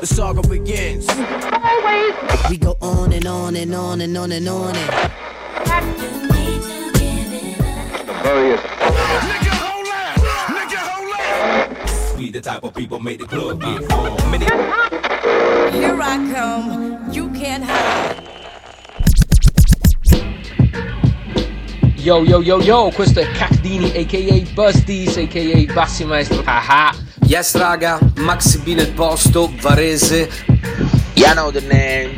The saga begins. We go on and on and on and on and on and Nigga, hold up. Nigga, hold up. We the type of people make the club get full. Many Here I come. You can't hide. Yo yo yo yo, questo è Cacdini aka Busties aka Bassi Maestro Haha. Yes raga, Max B nel posto, Varese. You know the name.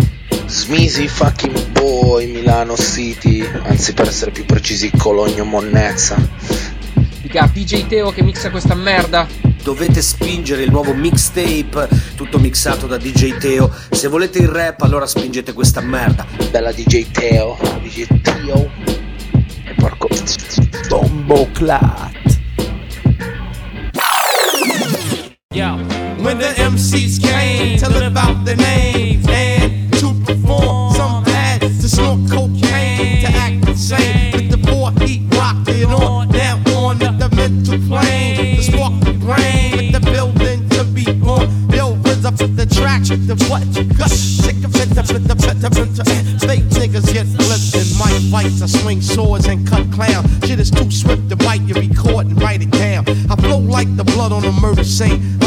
Smisi fucking boy, Milano City. Anzi, per essere più precisi, Cologno Monnezza. Dica DJ Teo che mixa questa merda. Dovete spingere il nuovo mixtape, tutto mixato da DJ Teo. Se volete il rap, allora spingete questa merda. Bella DJ Teo. DJ Teo. E porco. Bombo Clat. Yo, when the MCs came to live out their names and to perform, some had to snort cocaine to act insane. With the four heat rocked it on, now on the mental plane, the spark the brain, with the building to be. Yo, rinse up the track, the what you got, sick of it, the the the the Fake niggas get flipped in mic fights. I swing swords and cut clown. Shit is too swift to bite, you record and write it down. I flow like the blood on a murder scene,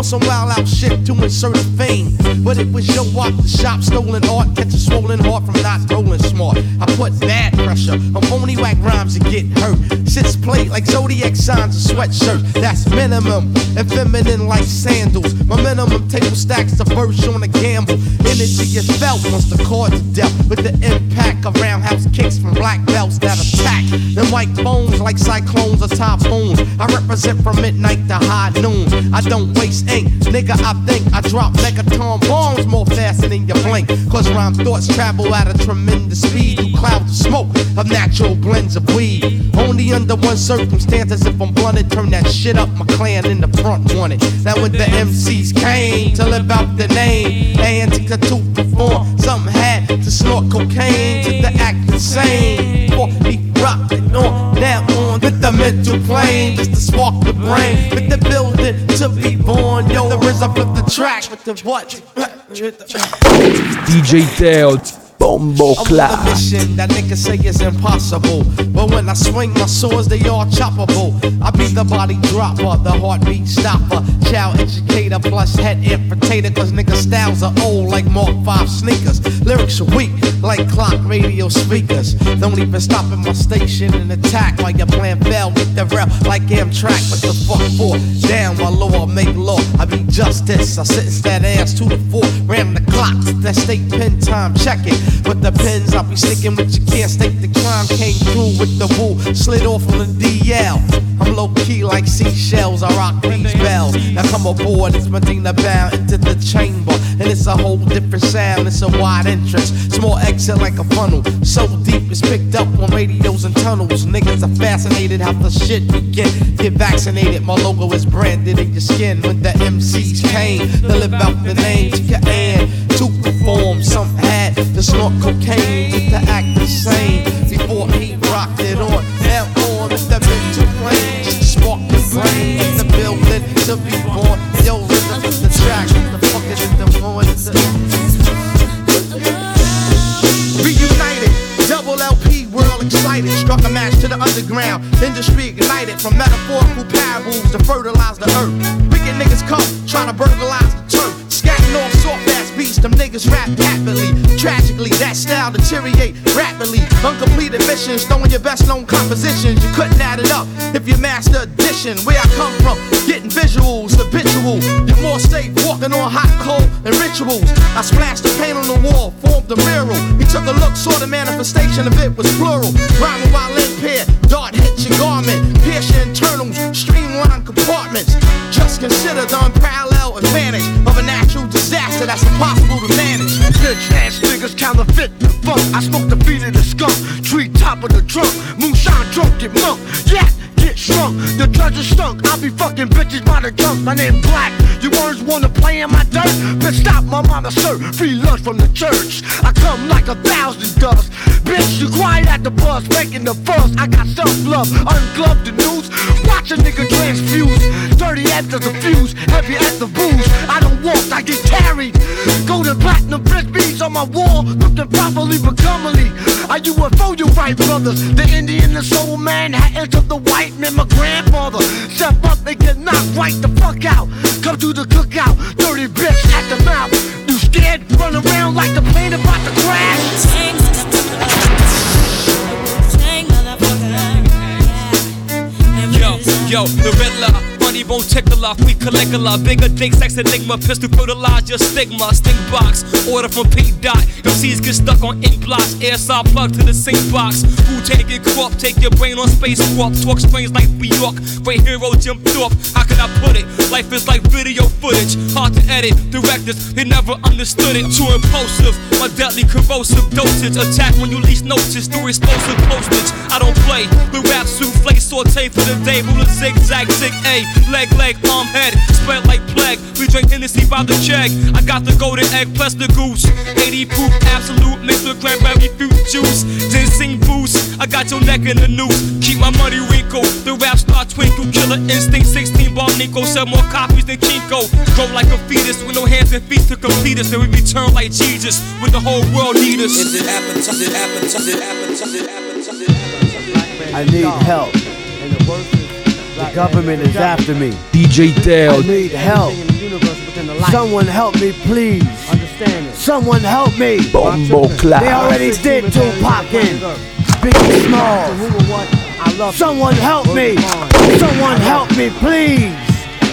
on some wild out shit to insert a vein. But it was your walk, the shop, stolen art, catch a swollen heart from not rolling smart. I put bad pressure on phony whack rhymes and get hurt. Sits plate like zodiac signs and sweatshirts. That's minimum and feminine like sandals. My minimum table stacks the verse on a gamble. Energy is felt once the chord to death with the impact of roundhouse kicks from black belts that attack. The white bones like cyclones or typhoons. I represent from midnight to high noon. I don't waste ink, nigga. I think I drop megaton bombs more faster than you blink. Cause rhyme thoughts travel at a tremendous speed through clouds of smoke of natural blends of weed. Only under one circumstance, as if I'm blunted, turn that shit up. My clan in the front wanted. Now when the MCs came to live out the name and to perform, Something had to snort cocaine to the act insane. For he rocked it on, now on with the mental plane, just to spark the brain, with the building to be born. Yo, the RZA flip the track with the what? DJ Teo. Bombo I'm on a mission that niggas say is impossible. But when I swing my swords, they all choppable. I be the body dropper, the heartbeat stopper, child educator, plus head amputator. Cause niggas styles are old like Mark 5 sneakers. Lyrics are weak like clock radio speakers. Don't even stop at my station and attack while your plan fell with the rep like Amtrak. What the fuck for? Damn, my law make law. I be justice. I sentence that ass to the floor. Ram the clock, that state pen time, check it. But the pens I'll be sticking with you can't state the crime. Came through with the woo, slid off on the DL. I'm low key like seashells. I rock these bells. Now come aboard, it's Medina bound into the chamber. And it's a whole different sound, it's a wide entrance. Small exit like a funnel. So deep it's picked up on radios and tunnels. Niggas are fascinated how the shit begin. Get Get vaccinated, my logo is branded in your skin. When the MCs came to live out the name to your hand to perform. Some had to snort cocaine to act the same. Before he rocked it on, now on with the mental plane. Just to spark the brain in the building to be born. Yo, rhythm is the track. The fuck morning? Reunited, double LP, world excited. Struck a match to the underground. Industry ignited from metaphorical parables to fertilize the earth. Wicked niggas come, trying to burglarize the turf. Scatting off soft ass beats, them niggas rap That style deteriorate rapidly. Uncompleted missions, throwing your best known compositions. You couldn't add it up if you master addition. Where I come from, getting visuals, habitual. You're more safe walking on hot coal and rituals. I splashed the paint on the wall, formed a mural. He took a look, saw the manifestation of it was plural. Rhyming while impaired, dart hits your garment, pierce your internals, streamline compartments. Just consider the unparalleled advantage of a natural disaster that's impossible to manage. Bitch ass niggas counterfeit the funk. I smoke the beat of the skunk, tree top of the trunk, moonshine drunk get monk. Yeah, shrunk. The treasure stunk. I be fucking bitches by the junk. My name Black. You words wanna play in my dirt? Bitch, stop my mama serve free lunch from the church. I come like a thousand dust. Bitch, you quiet at the bus, making the fuss. I got self love, ungloved the news. Watch a nigga transfuse. Dirty after the fuse, heavy at the booze. I don't walk, I get carried. Golden platinum beads on my wall, looking properly but comely. I UFO, you right, brothers. The Indian, the soul man, Manhattan to the white man, my grandfather. Step up and get knocked right the fuck out. Come to the cookout, dirty bitch at the mouth. You scared? Run around like the plane about to crash. Yo, yo, the Riddler, money won't tickle off, we collect a lot. Bigger dick, sex enigma, pistol fertilize your stigma. Stink box, order from Pink Dot. MCs get stuck on ink blocks, air saw plug to the sink box. Who take it crop, take your brain on space swap. Talk strange like New York, great hero Jim Thorpe. How can I put it? Life is like video footage, hard to edit. Directors, they never understood it. Too impulsive, my deadly corrosive dosage. Attack when you least notice, through explosive postage. I don't play, the rap souffle saute for the day. Ruler zigzag, zig A, leg, leg, arm, head, spread like plague. We drink Hennessy by the check. I got the golden egg plus the goose. 80 proof, absolute, mixed with cranberry fruit juice. Ginseng boost, I got your neck in the noose. Keep my money wrinkle, the rap star twinkle. Killer instinct, 16 ball Nico. Sell more copies than Kinko. Grow like a fetus with no hands and feet to complete us. Then we return like Jesus with the whole world need us. Is it happen? Does it happen? Does it happen? Does it happen? Does it happen? I need help. The government is after me. DJ Dale. I need help. Someone help me, please. Understand Someone help me. Bombo They clap. already did Tupac and Biggie Smalls. Someone help me. Someone help me, please.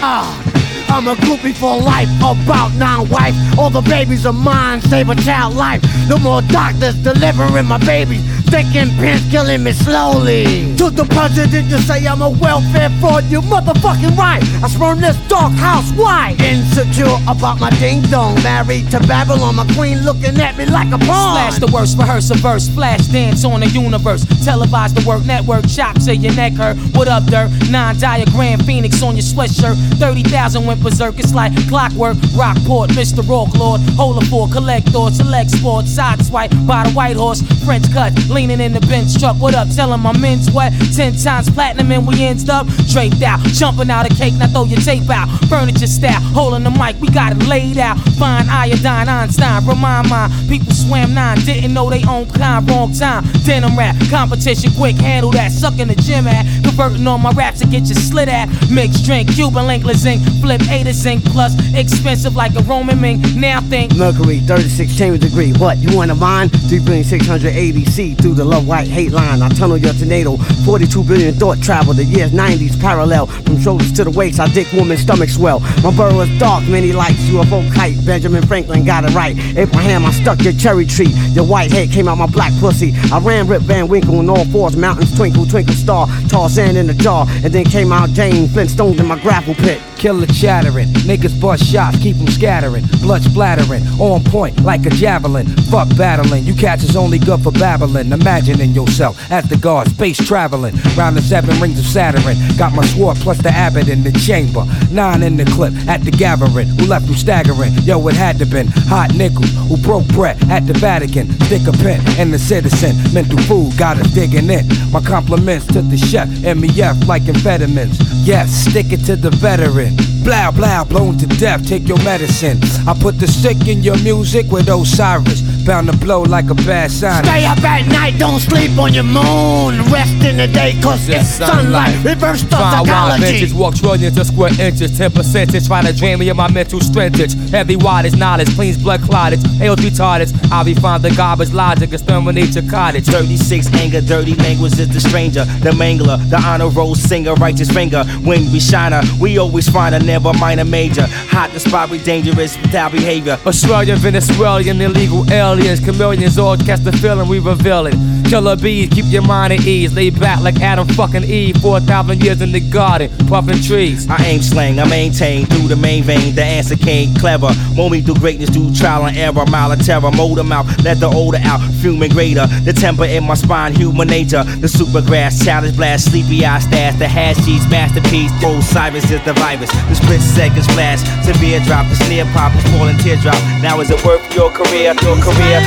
Ah. I'm a groupie for life, about non-wife. All the babies are mine, save a child life. No more doctors delivering my babies. Thinking pins killing me slowly. To the president, you say I'm a welfare fraud. You motherfucking right. I sprung this dark house. Why? Insecure about my ding dong. Married to Babylon, my queen looking at me like a pawn. Slash the worst, rehearse a verse, flash dance on the universe. Televise the work network, chop till your neck hurt. What up, dirt? Nine diagram, phoenix on your sweatshirt. 30,000 went berserk, it's like clockwork. Rockport, Mr. Rock Lord. Hola for collector, select sport, side swipe by the white horse. French cut, leaning in the bench truck. What up? Telling my men's what? Ten times platinum and we ends up draped out. Jumping out of cake, now throw your tape out. Furniture style, holding the mic, we got it laid out. Fine iodine, Einstein, remind mine. People swam nine, didn't know they own kind, wrong time. Denim rap, competition quick, handle that. Sucking the gym at, converting all my raps to get you slit at. Mixed drink, Cuban link, zinc, flip A to zinc plus. Expensive like a Roman mink. Now think. Mercury, 36 chamber degree. What, you want a mine? 3,680 C through the love white hate line. I tunnel your tornado. 42 billion thought travel. The years 90s parallel. From shoulders to the waist, I dick woman's stomach swell. My burrow is dark, many lights. UFO kite. Benjamin Franklin got it right. Abraham, I stuck your cherry tree. Your white head came out my black pussy. I ran Rip Van Winkle on all fours. Mountains twinkle, twinkle star. Tall sand in the jar. And then came out Jane Flintstones in my grapple pit. Killer chattering, niggas bust shots, keep 'em scattering, blood splattering, on point like a javelin. Fuck battling, you cats is only good for babbling. Imagining yourself as the god, space traveling. Round the seven rings of Saturn, got my sword plus the abbot in the chamber. Nine in the clip at the gathering, who left you staggering. Yo, it had to been hot nickels who broke bread at the Vatican. Stick a pin in the citizen, mental food got us digging in. My compliments to the chef, MEF like amphetamines. Yes, stick it to the veteran. Blah, blow, blown to death, take your medicine. I put the sick in your music with Osiris. Bound to blow like a bad sign. Stay up at night, don't sleep on your moon. Rest in the day, cause it's sunlight. Reverse the Fine wild psychology. walk trillions of square inches, 10 percentage. Trying to drain me of my mental strengthage. Heavy wattage, knowledge, cleans blood clottage. Hails retarded. I'll be refine the garbage logic, exterminate your cottage. 36 anger, dirty language is the stranger, the mangler, the honor roll singer, righteous finger. When we shiner, uh, we always find a never minor major. Hot to spot, we dangerous without behavior. Australian, Venezuelan, illegal aliens, chameleons, all catch the feeling we revealing. Killer bees, keep your mind at ease. Lay back like Adam fucking Eve. 4,000 years in the garden, puffing trees. I aim slang, I maintain through the main vein. The answer came clever. Me through greatness, through trial and error. Mile of terror, mold them out, let the odor out. Fuming greater, the temper in my spine, human nature. The super grass, challenge blast, sleepy eye stash. The hash cheese, masterpiece. Old Cyrus is the virus. The split second splash, severe drop. The snare pop, the falling teardrop. Now is it worth your career? Your career? Career?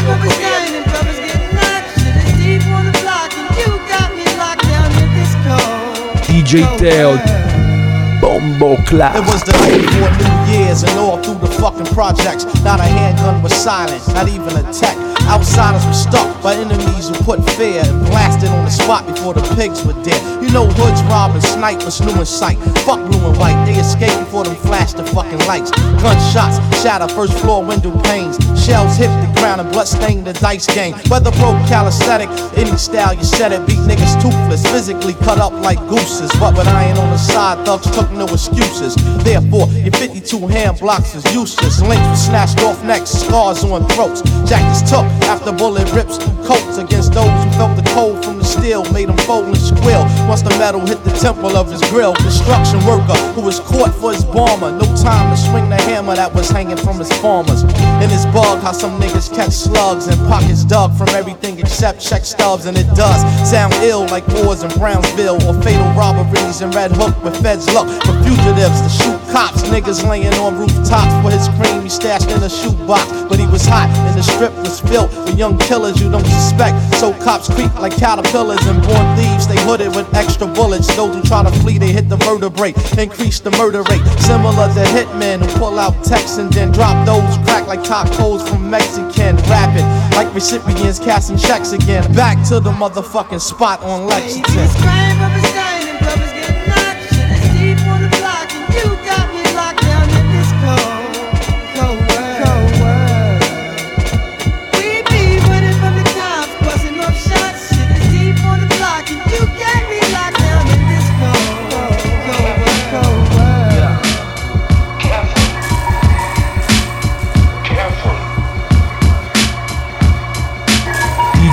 DJ Teo. Bombo clap. It was the night before New Year's and all through the fucking projects. Not a handgun was silent, not even a tech. Outsiders were stuck by enemies who put fear and blasted on the spot before the pigs were dead. You know hoods robbing, snipers new in sight. Fuck blue and white, they escape before them flash the fucking lights. Gunshots shatter first floor window panes. Shells hit the ground and blood stained the dice game. Whether broke calisthenic, any style you said it, beat niggas toothless, physically cut up like gooses. What with iron on the side, thugs took no excuses. Therefore, your 52 hand blocks is useless. Links were snatched off necks, scars on throats. Jackets took after bullet rips coats against those who felt the cold from the steel, made them fold and squeal. Once the metal hit the temple of his grill, construction worker who was caught for his bomber. No time to swing the hammer that was hanging from his farmers. In his bug, how some niggas catch slugs and pockets dug from everything except check stubs, and it does sound ill like wars in Brownsville or fatal robberies in Red Hook with feds look for fugitives to shoot cops. Niggas laying on rooftops for his cream he stashed in a shoebox, but he was hot and the strip was filled with young killers you don't suspect. So cops creep like caterpillars and born thieves. They hooded with extra bullets. Those who try to flee, they hit the vertebrae, increase the murder rate. Similar to hitmen who pull out texts and then drop those crack like cocktails from Mexican. Rapping like recipients casting checks again. Back to the motherfucking spot on Lexington.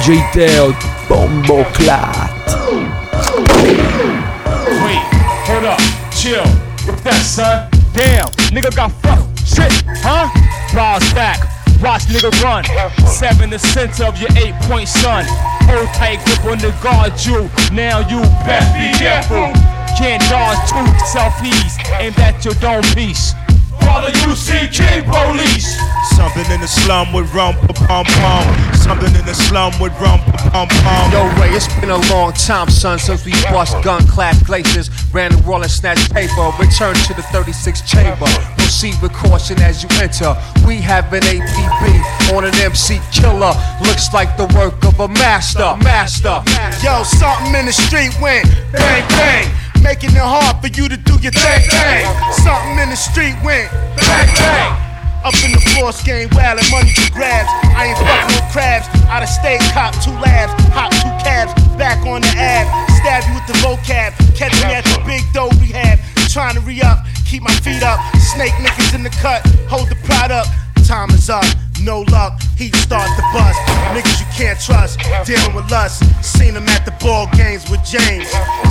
Bombo clap. Wait, hold up, chill. That, son? Damn, nigga got fucked. Shit, huh? Bars back. Watch nigga run. Seven the center of your eight point son. Hold tight grip on the guard you. Now you best be careful. Can't dodge two selfies. Aimed at your dome piece. Father, you see King Police. Something in the slum with rum pum pum. Something in the slum with rum pum pum. Yo, Ray, it's been a long time, son, since we bust gun class glaciers, ran the roll and snatched paper. Return to the 36 chamber. Proceed with caution as you enter. We have an APB on an MC killer. Looks like the work of a master. Master. Yo, something in the street went bang bang. Making it hard for you to do your thing. thing. Something in the street went bang bang. Up in the floors, game wild and money for grabs. I ain't fucking with crabs. Out of state, cop two labs, hop two cabs, back on the ab. Stab you with the vocab. Catch me at the big dough rehab. Trying to re up, keep my feet up. Snake niggas in the cut, hold the up. Time is up, no luck, heat start to bust. Niggas you can't trust, dealing with lust. Seen them at the ball games with James.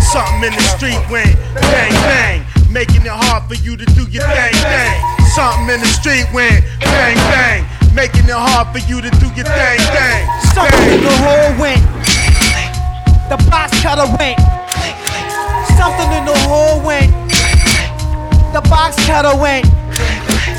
Something in the street went bang bang, making it hard for you to do your thing thing. Something in the street went bang bang, making it hard for you to do your thing thing. Something in the hole went. The box cutter went. Something in the hole went. The box cutter went.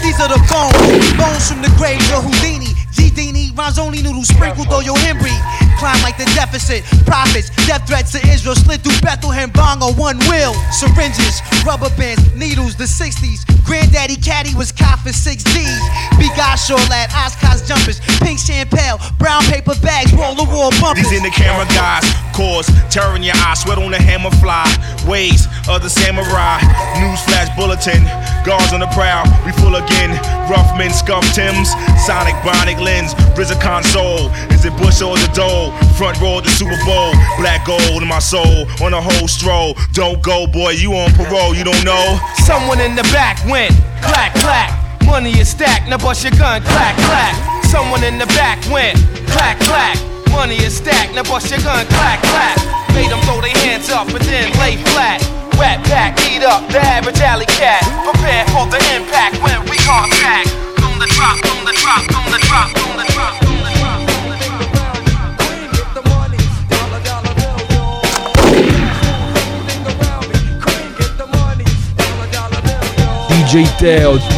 These are the bones, bones from the grave of Houdini. G Dini, rhymes only noodles sprinkled on your Henry. Climb like the deficit, profits, death threats to Israel slid through Bethlehem bong on one wheel. Syringes, rubber bands, needles, the 60s. Granddaddy Caddy was cop for 6 G's. Big Sholat, Oscars jumpers, pink champagne, brown paper bags, roll the wall bumpers. These in the camera guys cause terror in your eyes, sweat on the hammer fly. Ways of the samurai, newsflash bulletin, guards on the prowl. We full again, rough men, scuff Tims, Sonic, Bionic lens, RZA console. Is it Bush or the Dole? Front row the Super Bowl, black gold in my soul, on a whole stroll. Don't go, boy, you on parole, you don't know. Someone in the back went clack clack. Money is stacked, now bust your gun, clack clack. Someone in the back went clack clack. Money is stacked, now bust your gun, clack clack. Made them throw their hands up and then lay flat. Wet back, eat up the average alley cat. Prepare for the impact when we contact. Boom the drop, boom the drop, boom the drop, boom the drop. boom the drop. DJ Teo, I grew up on the crime side, the New York Times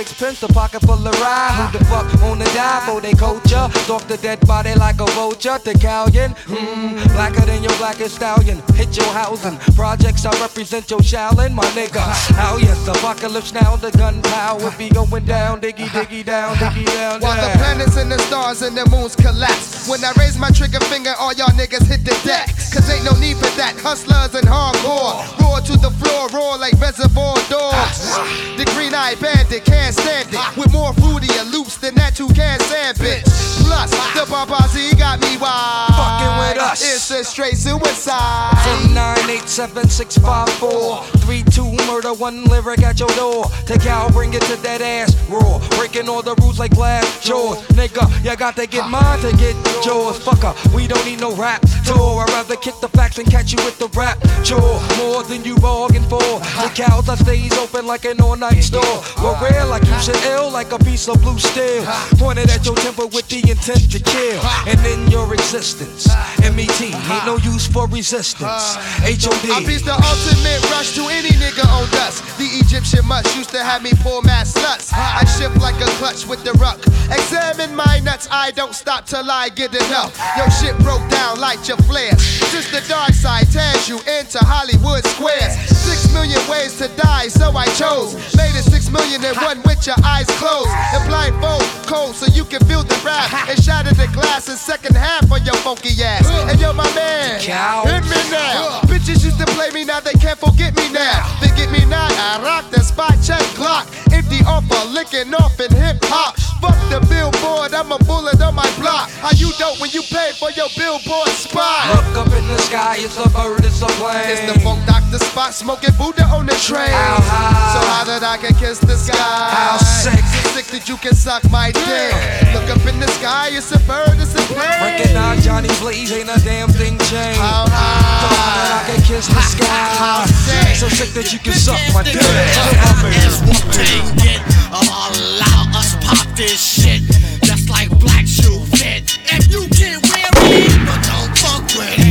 sixpence, a pocket full of rye. Who the fuck wanna die for they culture? Stalk the dead body like a vulture. The galleon, hmm, blacker than your blackest stallion. Hit your housing. Projects I represent your Shaolin, my nigga. Oh yes, apocalypse now. The gunpowder be going down, diggy diggy down, diggy down. While the planets and the stars and the moons collapse. When I raise my trigger finger, all y'all niggas hit the deck. Cause ain't no need for that. Hustlers and hardcore. Roar to the floor, roar like reservoir dogs. The green eyed bandit can't stand it. With more fruitier loops than that you can stand, bitch. Plus, the Babazi got me wild. Fucking with us. It's a straight suicide. From 987-654 3-2 murder, one lyric at your door Take out, bring it to that ass raw Breaking all the rules like glass jaws Nigga, you got to get mine to get yours Fucker, we don't need no rap tour I'd rather kick the facts and catch you with the rap chore More than you bargained for The cows I stays open like an all-night store We're real like you should ill like a piece of blue steel Pointed at your temper with the intent to kill And in your existence MET, ain't no use for resistance I HOD the ultimate rush to any nigga on dust. The Egyptian must used to have me pull mass sluts. I shift like a clutch with the ruck. Examine my nuts, I don't stop till I get enough. Your shit broke down, like your flare. Since the dark side tears you into Hollywood squares. Six million ways to die, so I chose. Made it six million and one with your eyes closed. And blindfold cold so you can feel the rap. And shatter the glass in second half on your funky ass. And yo, my man, hit me now. Bitches used to play me, now they can't forget me now. They get me now, I rock the spot, check Glock. Empty offer, licking off in hip hop. Fuck the billboard, I'm a bullet on my block. How you dope when you pay for your billboard spot? Look up in the sky, it's a bird, it's a plane It's the funk doctor spot, smoking Buddha on the train. How high? So how that I can kiss the sky? How sick? So sick that you can suck my dick. Look up in the sky, it's a bird, it's a plane. Recognize Johnny Blaze, ain't a damn thing changed How high? So high that I can kiss the sky So sick that you can suck my dick Is Wu-Tang get allow us pop this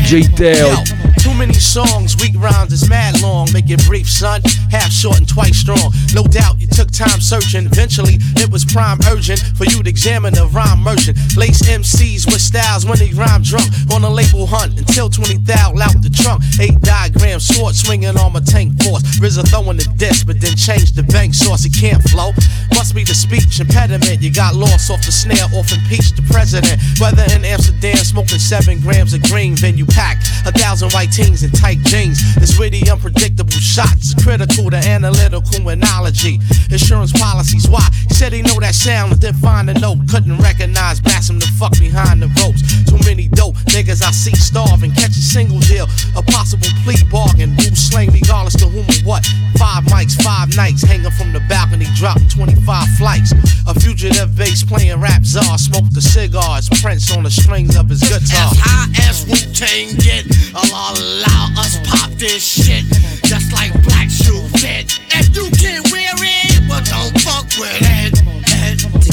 DJ Teo. Many songs, weak rhymes is mad long. Make it brief, son. Half short and twice strong. No doubt you took time searching. Eventually, it was prime urgent for you to examine the rhyme merchant. Lace MCs with styles when they rhyme drunk. On a label hunt until 20 thou out the trunk. Eight diagram sword swinging on my tank force. RZA throwing the disc, but then change the bank source. It can't flow. Must be the speech impediment. You got lost off the snare, off impeach the president. Whether in Amsterdam, smoking seven grams of green, then you pack a thousand white teens in tight jeans. It's witty, unpredictable shots, critical to analytical analogy. Insurance policies, why? He said he know that sound then find a note. Couldn't recognize, blast him the fuck behind the ropes. Too many dope niggas I see starving. Catch a single deal, a possible plea bargain. Who slang regardless to whom or what? Five mics, five nights, hanging from the balcony, dropping 25 flights. A fugitive bass playing rap czar, smoked the cigars, Prince on the strings of his guitar. As high as Wu Tang get, I'll allow us pop this shit. Just like black shoe fit. If you can't wear it, well don't fuck with it.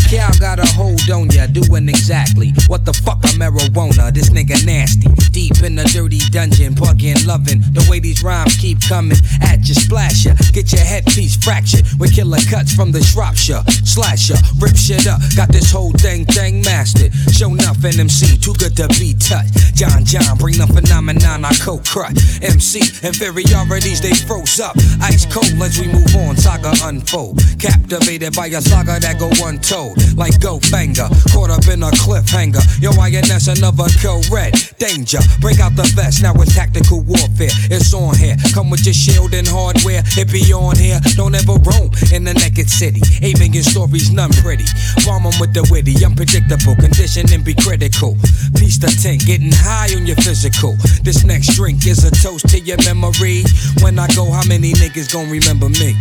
Cal got a hold on ya, doing exactly what the fuck a marijuana. This nigga nasty. Deep in the dirty dungeon, bugging, loving the way these rhymes keep coming at you, splash ya. Get your headpiece fractured with killer cuts from the Shropshire. Slasher, rip shit up. Got this whole thing, thing mastered. Show enough MC, too good to be touched. John John, bring the phenomenon I co crut. MC, inferiorities, they froze up. Ice cold as we move on, saga unfold. Captivated by a saga that go untold. Like go banger, caught up in a cliffhanger. Yo, INS another co red. Danger, break out the vest, now it's tactical warfare. It's on here, come with your shield and hardware. It be on here, don't ever roam in the naked city. Aiming in stories, none pretty. Bomb with the witty, unpredictable, condition and be critical. Piece the tank, getting high on your physical. This next drink is a toast to your memory. When I go, how many niggas gon' remember me?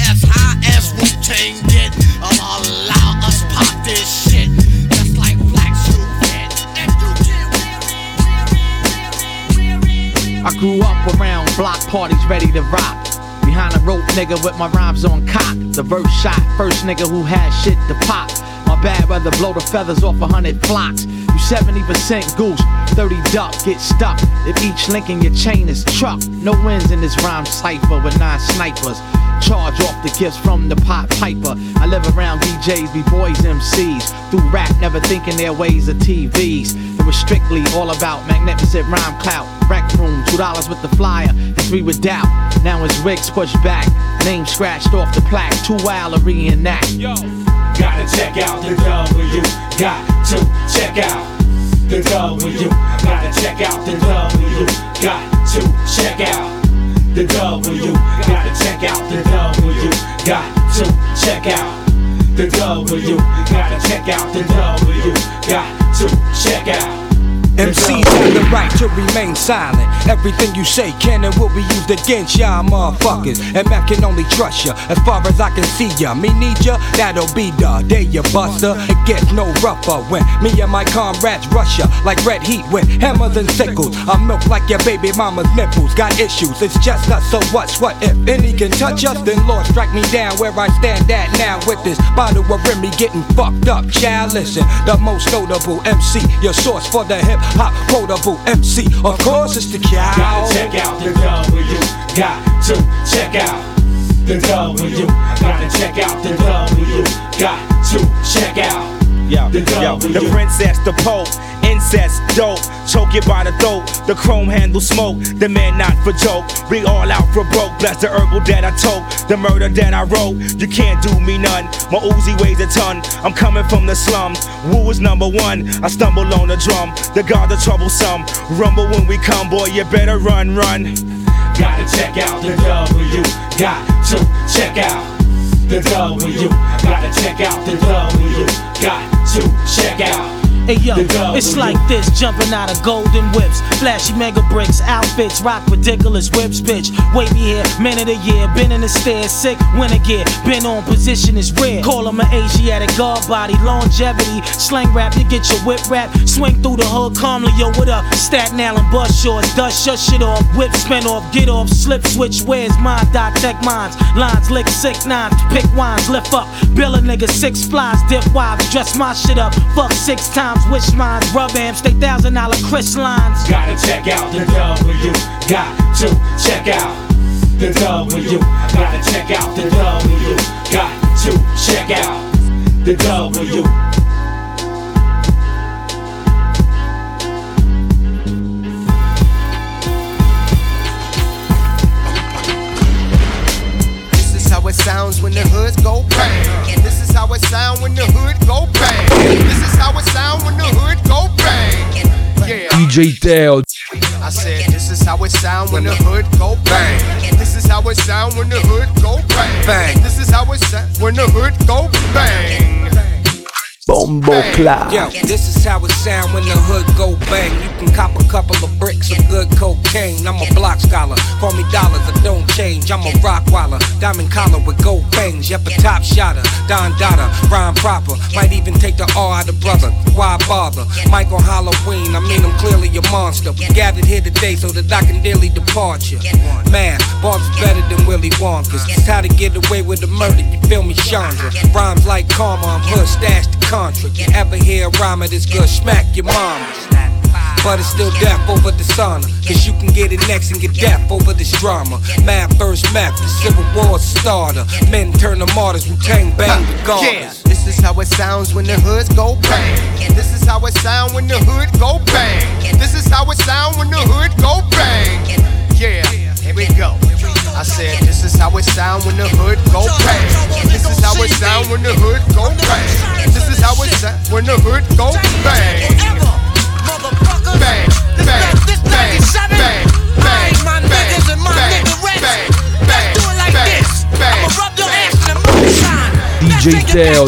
As high as Wu Tang get, I grew up around block parties ready to rock. Behind a rope nigga with my rhymes on cock. The verse shot, first nigga who had shit to pop. My bad weather blow the feathers off a hundred flocks. You 70% goose, 30 duck, get stuck. If each link in your chain is truck, no wins in this rhyme cipher with nine snipers. Charge off the gifts from the pot piper. I live around DJs, B-boys, MCs. Through rap, never thinking their ways of TVs. It was strictly all about magnificent rhyme clout. Rec room, two dollars with the flyer, and three with doubt. Now his wigs pushed back, name scratched off the plaque. Too wild to reenact. Yo. Gotta check out the W. Got to check out the W. Gotta check out the W. Got to check out the W. Gotta check out the W. Got to check out the W. Gotta check out the W. Got to check out. MCs have the right to remain silent. Everything you say can and will be used against y'all motherfuckers. And Mac can only trust ya as far as I can see ya. Me need ya, that'll be the day you buster. It gets no rougher when me and my comrades rush ya like red heat with hammers and sickles. I milk like your baby mama's nipples. Got issues, it's just us, so what's what? If any can touch us, then Lord strike me down where I stand at now with this bottle of Remy getting fucked up. Child, listen, the most notable MC, your source for the hip hop quotable MC. Of course, it's the cow. Gotta check out the W. Got to check out the W. Gotta check out the W. Got to check out. Yo, the yo, W. the princess, the pope, incest, dope, choke you by the throat, the chrome handle smoke, the man not for joke, we all out for broke, bless the herbal that I tote, the murder that I wrote, you can't do me none, my Uzi weighs a ton, I'm coming from the slums, Wu is number one, I stumble on the drum, the god the troublesome, rumble when we come, boy, you better run, run. Gotta check out the W. Got to check out the W. Gotta check out the W. Got to check out. Hey yo, it's like this, jumping out of golden whips, flashy mega bricks, outfits, rock ridiculous whips, bitch. Wavy hair, man of the year, been in the stairs, sick, winter gear, been on position is rare. Call him an Asiatic guard body, longevity, slang rap, you get your whip rap, swing through the hood calmly, yo, what up? Staten Island bus shorts, dust shut shit off, whip spin off, get off, slip switch, where's mine? Dot tech mines, lines lick sick nines, pick wines, lift up, bill a nigga six flies, dip wives, dress my shit up, fuck six times rhymes, wish mines, rub amps, they thousand dollar Chris lines. Gotta check out the W. Got to check out the W. Gotta check out the W. Got to check out the W. it sounds when the hoods go bang. This is how it sound when the hood go bang. This is how it sound when the hood go bang. Yeah. DJ Teo. I said this is how it sound when the hood go bang. This is how it sound when the hood go bang. Bang. This is how it sound when the hood go bang. Bombo Clap. Yo, this is how it sound when the hood go bang. You can cop a couple of bricks of good cocaine. I'm a block scholar, call me dollars, I don't change. I'm a rock waller, diamond collar with gold bangs. Yep, a top shotter, Don Dada, rhyme proper. Might even take the R out of brother. Why bother? Mike on Halloween, I mean I'm clearly a monster. We gathered here today so that I can daily depart you. Man, Bob's better than Willy Wonka's. It's how to get away with the murder. You feel me, Chandra? Rhymes like karma, I'm hood stashed the contra. You ever hear a rhyme of this good? Smack your mama. But it's still death over dishonor. Cause you can get it next and get death over this drama. Mad first map, the civil war starter. Men turn to martyrs, Wu-Tang bang Yeah, regardless. this is how it sounds when the hoods go bang. This is how it sound when the hood go bang. This is how it sound when the hood go bang. Yeah, here we go. I said this is how it sound when the hood go bang. This is how it sound when the hood go bang. This is how it sound when the hood go bang. Bang, bang, bang, bang, bang, bang, my niggas and my bang, nigga bang, Let's do it like bang, this. bang, I'ma rub your ass in the moonshine. DJ Teo.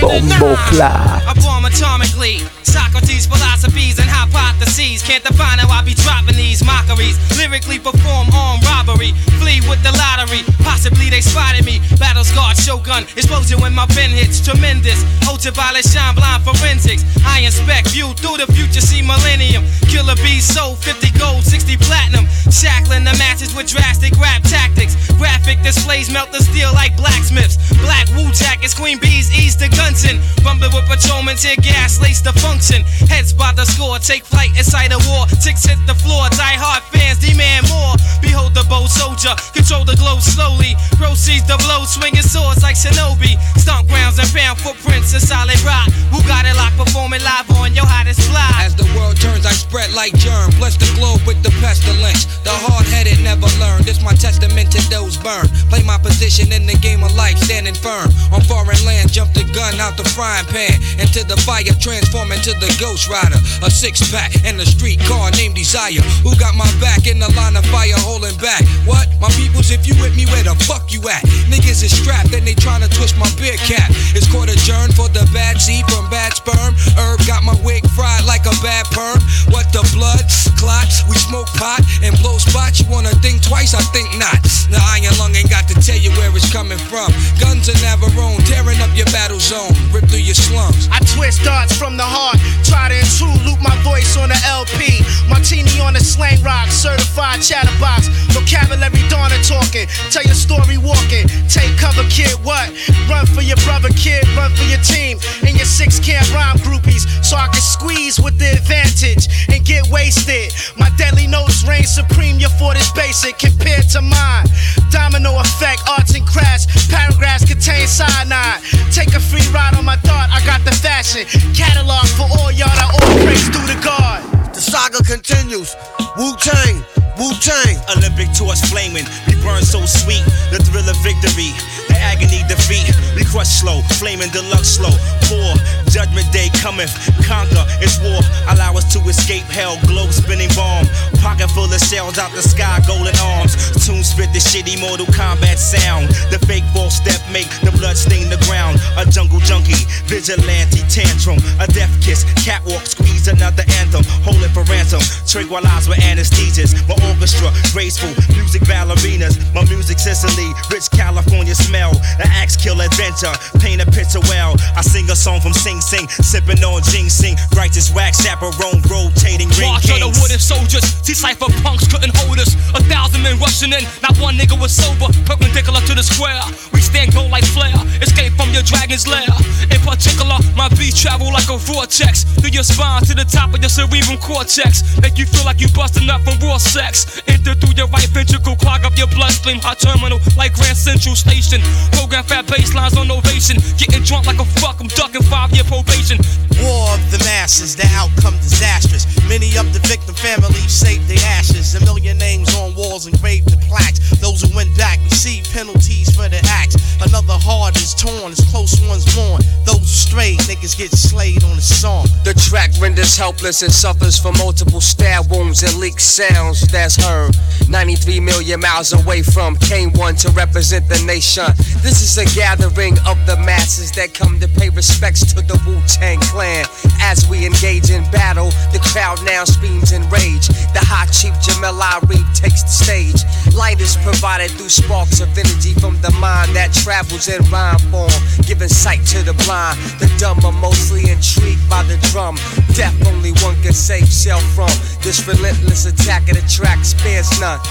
Bombo Clap. I bomb atomically. Socrates' philosophies and hypotheses. Can't define how I be dropping these mockeries. Lyrically perform armed robbery. Flee with the lottery. Possibly they spotted me. Battle scarred shogun. Explosion when my pen hits. Tremendous. Ultraviolet shine blind forensics. I inspect view through the future. See millennium. Killer bees sold 50 gold, 60 platinum. Shackling the masses with drastic rap tactics. Graphic displays melt the steel like blacksmiths. Black Wu jackets, Queen Bees ease the guns in. Rumbling with patrolmen, tear gas, lace the function. Heads by the score, take flight inside a war. Ticks hit the floor, die hard fans demand more. Behold the bold soldier, control the globe slowly. Proceeds the blow, swinging swords like shinobi. Stomp grounds and pound footprints in solid rock. Who got it locked, performing live on your hottest fly. As the world turns, I spread like germ. Bless the globe with the pestilence. The hard headed never learn. This my testament to those burned. Play my position in the game of life, standing firm. On foreign land, jump the gun out the frying pan. Into the fire, transform into the ghost rider. A six pack and a street car named Desire. Who got my back in the line of fire, holding back? What? My peoples, if you with me, where the fuck you at? Niggas is strapped and they tryna twist my beer cap. It's court adjourned for the bad seed from bad sperm. Herb got my wig fried like a bad perm. What the blood? Clots, we smoke pot and blow spots. You wanna think twice? I think not. The iron lung ain't got to tell you where it's coming from. Guns are never own, tearing up your battle zone, rip through your slums. I twist darts from the heart, try to intrude, loop my voice on the LP. Martini on the slang rock, certified chatterbox. Vocabulary Donna talking, tell your story walking. Take cover, kid, what? Run for your brother, kid, run for your team. And your six can't rhyme groupies, so I can squeeze with the advantage and get wasted. My deadly notes reign supreme, your fort is basic compared to mine. Domino effect, arts and crafts, paragraphs contain cyanide. Take a free ride on my dart, I got the fashion. Catalog for all y'all that all praise through the guard. The saga continues. Wu Tang, Wu Tang. Olympic torch flaming, we burn so sweet. The thrill of victory, the agony defeat. We crush slow, flaming deluxe slow. Poor judgment day cometh, conquer. It's war. Allow us to escape hell. Globe spinning bomb, pocket full of shells out the sky, golden arms. Tune spit the shitty Mortal Kombat sound. The fake false step make the blood stain the ground. A jungle junkie, vigilante tantrum, a death kiss, catwalk squeeze another anthem. Hold it for ransom. Tranquilize with anesthesias. My orchestra, graceful music ballerinas. My music Sicily, rich California smell. The axe kill adventure, paint a picture well. I sing a song from Sing Sing, sipping on ginseng. Righteous wax chaperone, rotating ring March of the wooden soldiers. See cipher punks couldn't hold us. A thousand men rushing in. Not one nigga was sober. Perpendicular to the square. We stand gold like flare. Escape from your dragon's lair. In particular, my beat travel like a vortex through your spine to the top of your cerebral cortex. Make you feel like you busting up from raw sex. Enter through your right ventricle, clog up your bloodstream. Hot terminal like Grand Central Station. Program fat baselines on ovation. Getting drunk like a fuck, I'm ducking five year probation. War of the masses, the outcome disastrous. Many of the victim families saved their ashes. A million names on walls engraved in plaques. Those who went back receive penalties for their acts. Another heart is torn, as close ones mourn. Those strayed niggas get slayed on the song. The track renders helpless and suffers from multiple stab wounds and leaked sounds that's heard. 93 million miles away from K1 to represent the nation. This is a gathering of the masses that come to pay respects to the Wu Tang Clan. As we engage in battle, the crowd now screams in rage. The hot chief Jamel Irief takes the stage. Light is provided through sparks of energy from the mind that travels in rhyme form, giving sight to the blind. The dumb are mostly intrigued by the drum. Death only one can save self from. This relentless attack of the track spares none.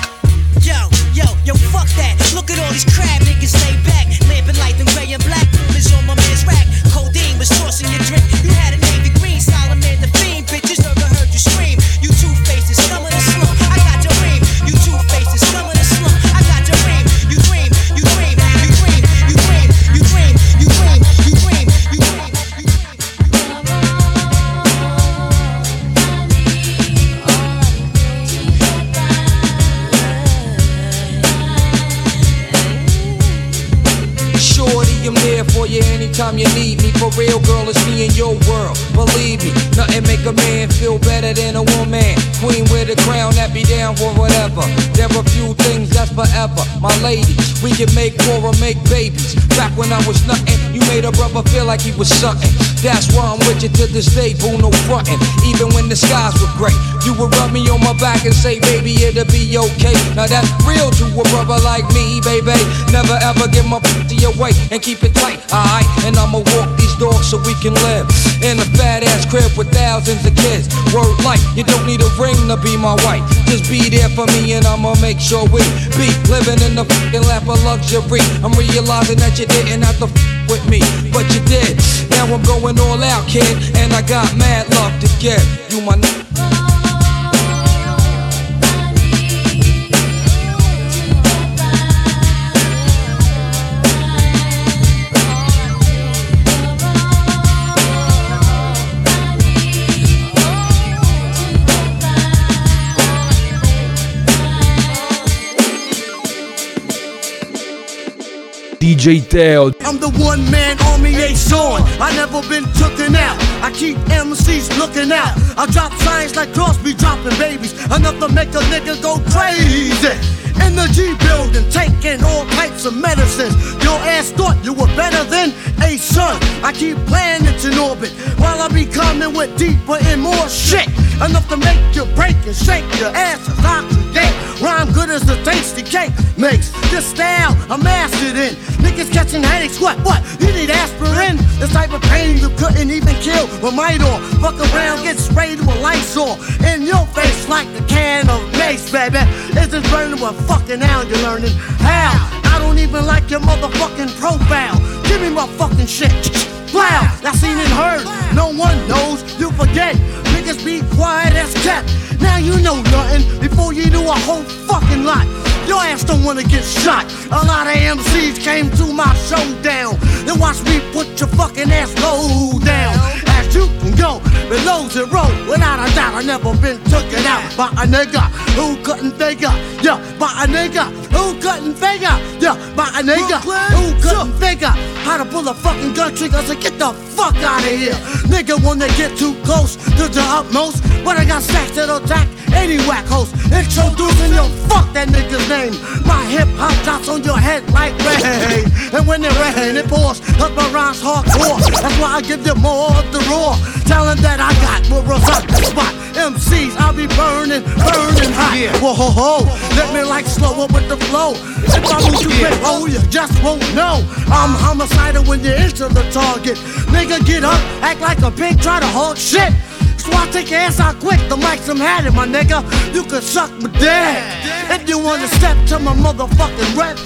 Yo, yo, yo, fuck that. Look at all these crab niggas lay back. Lamping light and gray and black. Is on my man's rack. Codeine was tossing your drink. You had a navy green, Solomon the fiend. Anytime you need me. For real, girl, it's me in your world. Believe me, nothing make a man feel better than a woman. Queen with a crown that be down for whatever. There are few things that's forever. My lady, we can make war or make babies. Back when I was nothing, you made a brother feel like he was something. That's why I'm with you to this day, boo, no frontin'. Even when the skies were gray, you would rub me on my back and say, baby, it'll be okay. Now that's real to a brother like me, baby. Never ever give my pussy way and keep it tight, alright? And I'ma walk these dogs so we can live in a fat ass crib with thousands of kids. Word life, you don't need a ring to be my wife. Just be there for me and I'ma make sure we be living in the fucking lap of luxury. I'm realizing that you didn't have to f- with me, but you did. Now I'm going all out, kid, and I got mad love to give. You my n- DJ Teo. I'm the one man army ain't on. I never been tooken out. I keep MCs looking out. I drop signs like Crosby dropping babies. Enough to make a nigga go crazy. G building, taking all types of medicines. Your ass thought you were better than a son. I keep planets in orbit while I be coming with deeper and more shit. Enough to make you break and shake your ass asses oxygen. Rhyme good as the tasty cake makes. This style I mastered in. Niggas catching headaches, what, what? You need aspirin? This type of pain you couldn't even kill with might on. Fuck around, get sprayed with on. In your face like a can of mace, baby. It's just burning what fucking now you're learning. How? I don't even like your motherfucking profile. Give me my fucking shit. Wow, I seen and heard. No one knows, you forget. Niggas be quiet as kept. Now you know nothing before you knew a whole fucking lot. Your ass don't wanna get shot. A lot of MCs came to my showdown. Then watch me put your fucking ass low down. You can go below zero. Without a doubt, I never been taken out by a nigga who couldn't figure. Yeah, by a nigga who couldn't figure. Yeah, by a nigga who couldn't figure how to pull a fucking gun trigger. So get the fuck out of here. Nigga, when they get too close to the utmost, but I got stacks that'll attack any whack host. Introducing your fuck that nigga's name. My hip hop drops on your head like rain. And when it rain, it pours. Cause my rhymes hardcore. That's why I give you more of the raw. Talent that I got will the spot. MCs, I'll be burning, burning hot. Whoa, ho, ho. Let me like slow up with the flow. If I move too quick, oh, you just won't know. I'm homicidal when you enter the target. Nigga, get up, act like a pig, try to hold shit. So I take your ass out quick, the mic some had it, my nigga. You can suck my dick. If you wanna step to my motherfucking rep,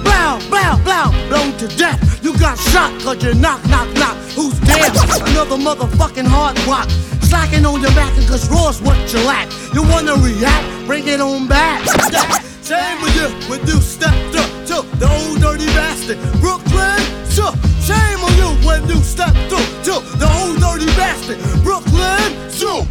blow, blow, blow, blow to death. You got shot cause you knock, knock, knock. Who's there? Another motherfucking hard rock. Slacking on your back cause raw's what you lack. You wanna react? Bring it on back. Same with you when you stepped up to the old dirty bastard. Brooklyn, shame on you when you stepped up to the old dirty bastard. Brooklyn, so.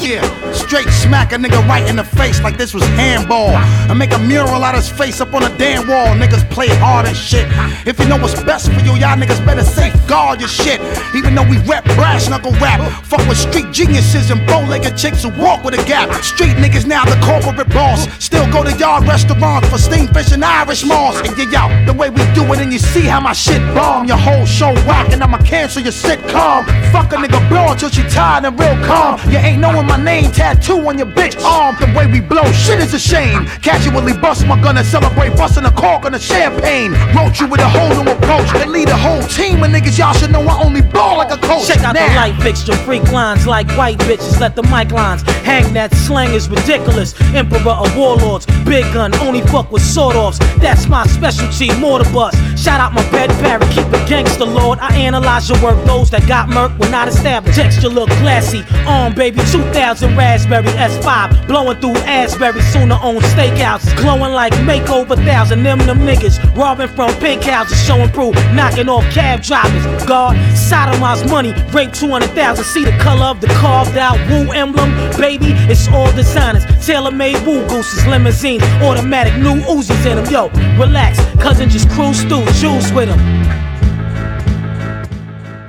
Yeah, straight smack a nigga right in the face like this was handball. And make a mural out of his face up on a damn wall. Niggas play hard and shit. If you know what's best for you, y'all niggas better safeguard your shit. Even though we rap brass knuckle rap, fuck with street geniuses and bow-legged chicks who walk with a gap. Street niggas now the corporate boss. Still go to yard restaurants for steamed fish and Irish moss. And yeah, yo, the way we do it, and you see how my shit bomb. Your whole show whack, and I'ma cancel your sitcom. Fuck a nigga broad till she tired and real calm. You ain't knowing my name, tattoo on your bitch arm. The way we blow, shit is a shame. Casually bust my gun and celebrate busting a cork on a champagne. Wrote you with a whole new approach and lead a whole team of niggas. Y'all should know I only ball like a coach. Check out now. the light fixture, freak lines like white bitches. Let the mic lines hang. That slang is ridiculous. Emperor of warlords, big gun, only fuck with sword offs. That's my specialty, mortar bust. Shout out my bed parrot, keep it gangster, lord. I analyze your work, those that got murk were not established. Texture look classy, on baby, 2000 raspberry S5, blowing through Asbury, sooner on steakhouse, glowing like makeover thousand. Them them niggas robbing from pink houses, showing proof, knocking off cab drivers. God, sodomized money, rape 200,000. See the color of the carved out woo emblem, baby. It's all designers, tailor made woo gooses, limousines, automatic new Uzis in them. Yo, relax, cousin just cruise through, juice with him.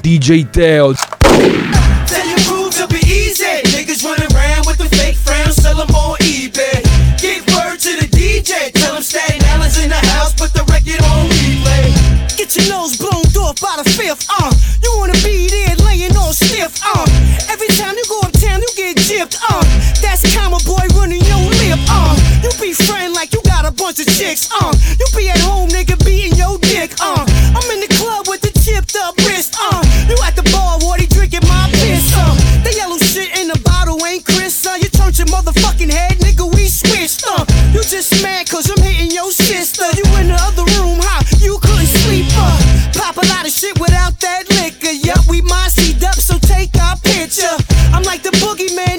DJ Teo. Tell your crew to be easy. Sell them on eBay. Give word to the DJ, tell him Staten Island's in the house, put the record on replay. Get your nose blown off by the fifth, uh. You wanna be there laying on stiff, uh. Every time you go uptown, you get gypped, uh. That's comma boy running your lip, uh. You be friend like you got a bunch of chicks, uh. You be at home, nigga, just mad cause I'm hitting your sister. You in the other room, huh? You couldn't sleep, uh. Pop a lot of shit without that liquor. Yup, we mossied up, so take our picture. I'm like the boogeyman,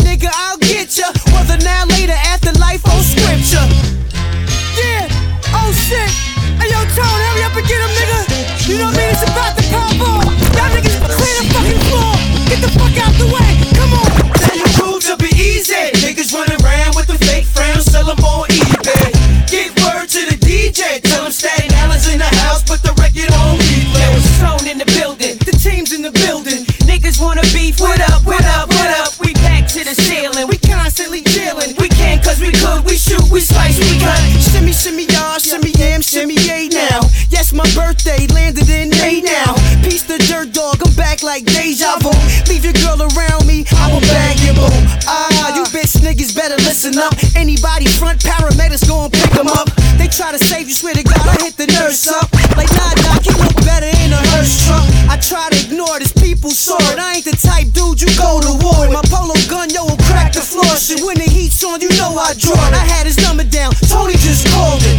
Anybody paramedics gon' pick them up. They try to save you, swear to God, I hit the nurse up. Like, nah, doc, you look better in a hearse truck. I try to ignore this people saw it. I ain't the type dude you go to war with. My polo gun, yo, will crack the floor. Shit, when the heat's on, you know I draw it. I had his number down, Tony just called it.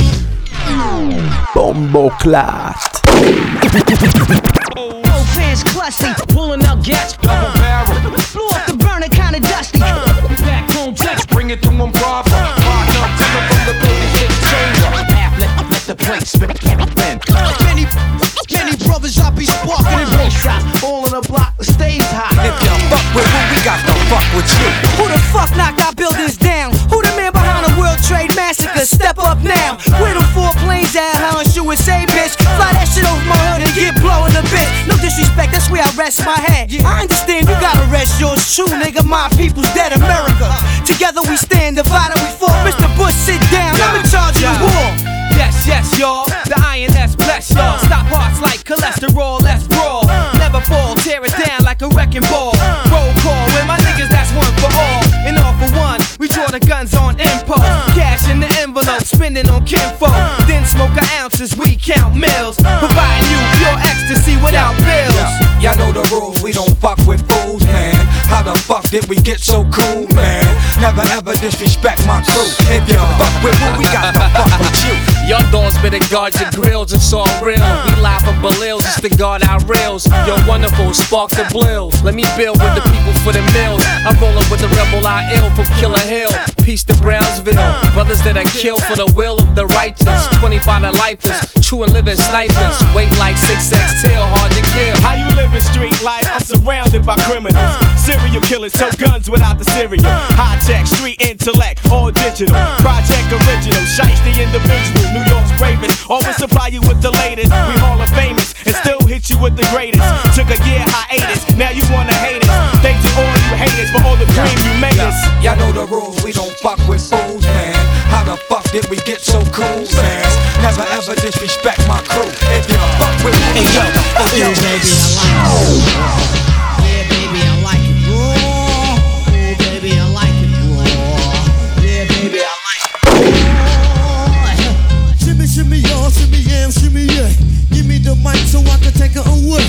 Bombo Clat. Low pants clutchy, pulling out gas. Double barrel. Blew off the burner, kinda dusty. Uh. Back home, text, bring it to him proper. Let spin. Many, many brothers I be sparking in roll. All in the block, the stage high. If you fuck with who we got to fuck with you. Who the fuck knocked our buildings down? Who the man behind the World Trade Massacre? Step up now. Where them four planes at, huh? USA, bitch. Fly that shit over my hood and get blown a bit. No disrespect, that's where I rest my head. I understand you gotta rest yours true, nigga. My people's dead America. Together we stand, divided we fall. Mr. Bush, sit down. I'm in charge of the war. Yes, y'all. The INS bless y'all. Uh. Stop hearts like cholesterol, let's brawl. Uh. Never fall, tear it down like a wrecking ball. Uh. Roll call with my niggas, that's one for all. And all for one, we draw the guns on impulse. Cash in the envelope, spending on kinfolk. Then smoke our ounces, we count mills. Providing you pure ecstasy without bills. Y'all know the rules, we don't fuck with fools, man. How the fuck did we get so cool, man? Never ever disrespect my crew. If you fuck with who, we got to fuck with you. Y'all dons better guard your grills, it's all real. Uh. We live from Belils, it's to guard our rails. Yo, wonderful, spark the blills. Let me build with the uh. people for the mills. I'm rolling with the rebel I ill from Killer Hill. Peace to Brownsville. Uh. Brothers that I kill for the will of the righteous. 25 to lifeless, true and living snipers. Weight like 6X tail, hard to kill. How you living street life? I'm surrounded by criminals. Serial killers, tow guns without the cereal. High tech, street intellect, all digital. Project original, shiesty individual. New York's bravest. Always supply you with the latest. We Hall of Famous and still hit you with the greatest. Took a year hiatus, now you wanna hate us. Thanks to all you haters for all the cream you made us. Y'all know the rules, we don't fuck with fools, man. How the fuck did we get so cool, man? Never ever disrespect my crew. If you fuck with me, hey, yo, oh, yo, baby, I like Shimmy, y'all, shimmy, yeah, shimmy, yeah. Give me the mic so I can take it away.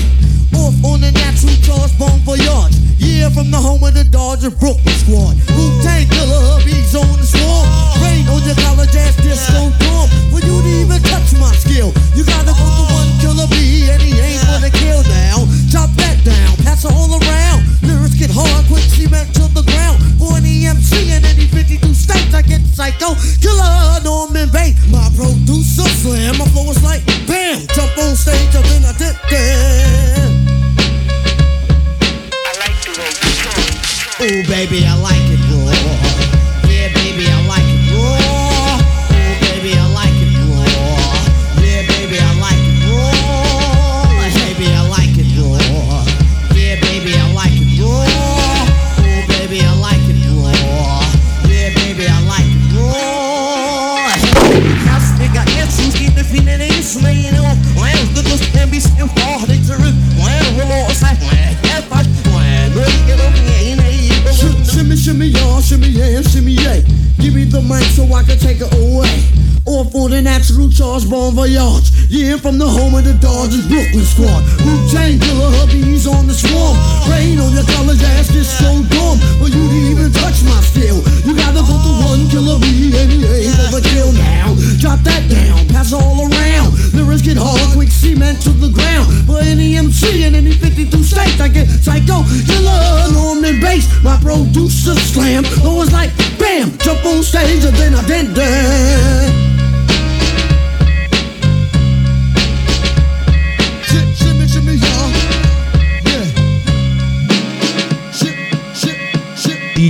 Off on the natural charge, bon voyage. Yeah, from the home of the Dodger Brooklyn squad. Wu Tang Killer, hubby's on the swarm. Rain on your college ass disco dorm. For you to even touch my skill, you gotta go to one killer B, and he ain't gonna kill now. Chop that down, pass it all around. Lyrics get hard, quick cement to the ground. For any MC in any 52 states, I get psycho. Killer, Norman Bates, my producer slam. My flow is like bam, jump on stage, and then I dip there. Oh baby, I like it raw.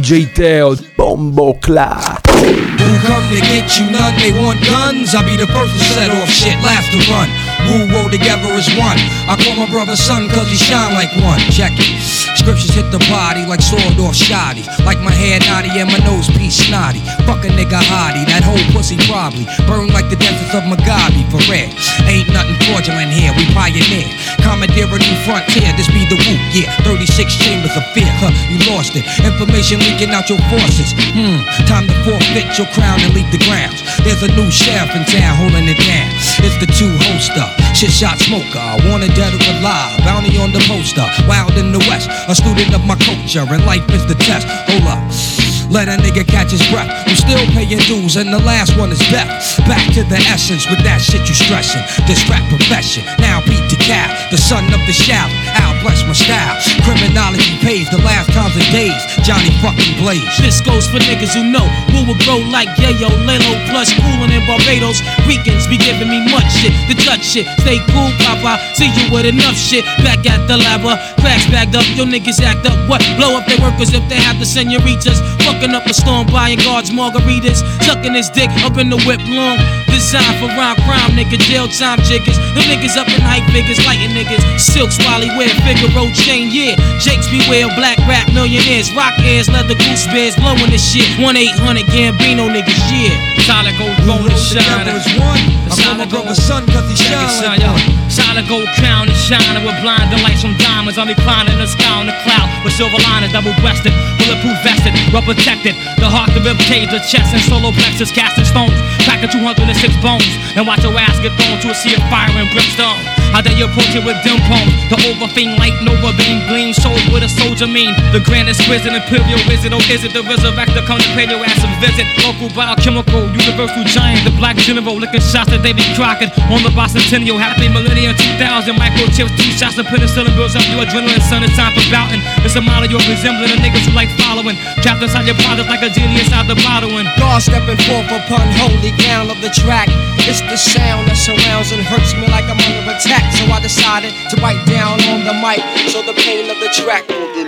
DJ Teo, Bombo Clat. Who come to get you none? They want guns. I'll be the first to set off shit, last to run. Who roll together as one. I call my brother son cause he shine like one. Check it. Scriptures hit the body like sword off shoddy. Like my hair naughty and my nose piece snotty. Fuck a nigga hottie, that whole pussy probably. Burn like the deserts of Mugabe for red. Ain't nothing fraudulent here, we pioneer. Commandeer a new frontier, this be the whoop, yeah. 36 chambers of fear, huh, you lost it. Information leaking out your forces. Hmm, time to forfeit your crown and leave the grounds. There's a new sheriff in town holding it down. It's the two hoster, shit shot smoker, wanted dead or alive. Bounty on the poster, wild in the west. A student of my culture, and life is the test. Hold up. Let a nigga catch his breath. I'm still paying dues, and the last one is death. Back to the essence with that shit you stressing. This rap profession. Now beat the cow, the son of the shout. I'll bless my style. Criminology pays the last times of days. Johnny fucking Blaze. This goes for niggas who know who will grow like Yayo, Lelo, plus coolin' in Barbados. Weekends be giving me much shit, the touch shit. Stay cool, Papa. See you with enough shit. Back at the lava, uh, cracks bagged up. Yo niggas act up. What? Blow up their workers if they have the senoritas. Fucking up a storm, buying guards margaritas. Sucking his dick up in the whip long. Designed for rhyme crime, nigga. Jail time jiggers. Them niggas up in hype figures, lighting niggas. Silk swally wear, Figaro chain, yeah. Jakes beware, black rap millionaires. Rock ears, leather goose bears, blowing this shit. 1 800 Gambino niggas, yeah. Solid gold bone and shine. I call my brother son cause he shine. Solid gold crown and shining with blinding lights from diamonds. I'm reclining the sky on the cloud with silver liners, double breasted, bulletproof vested, well protected. The heart, the rib cage, the chest, and solo plexus, casting stones. Packing 206 bones, and watch your ass get thrown to a sea of fire and brimstone. How they approach it with dim poems. The overfame light Nova beam gleam shows what a soldier mean. The grand exquisite imperial wizard, oh is it the resurrector come to pay your ass a visit? Local biochemical, universal giant, the black general licking shots at Davy Crockett on the bicentennial. Happy millennium 2000, microchips, two shots of penicillin builds up your adrenaline. Son, it's time for bouting. It's a model you're resembling, the niggas who like following. Trapped inside your product like a genie inside the bottle. And God stepping forth upon holy ground of the track. It's the sound that surrounds and hurts me like I'm under attack. So I decided to bite down on the mic so the pain of the track will be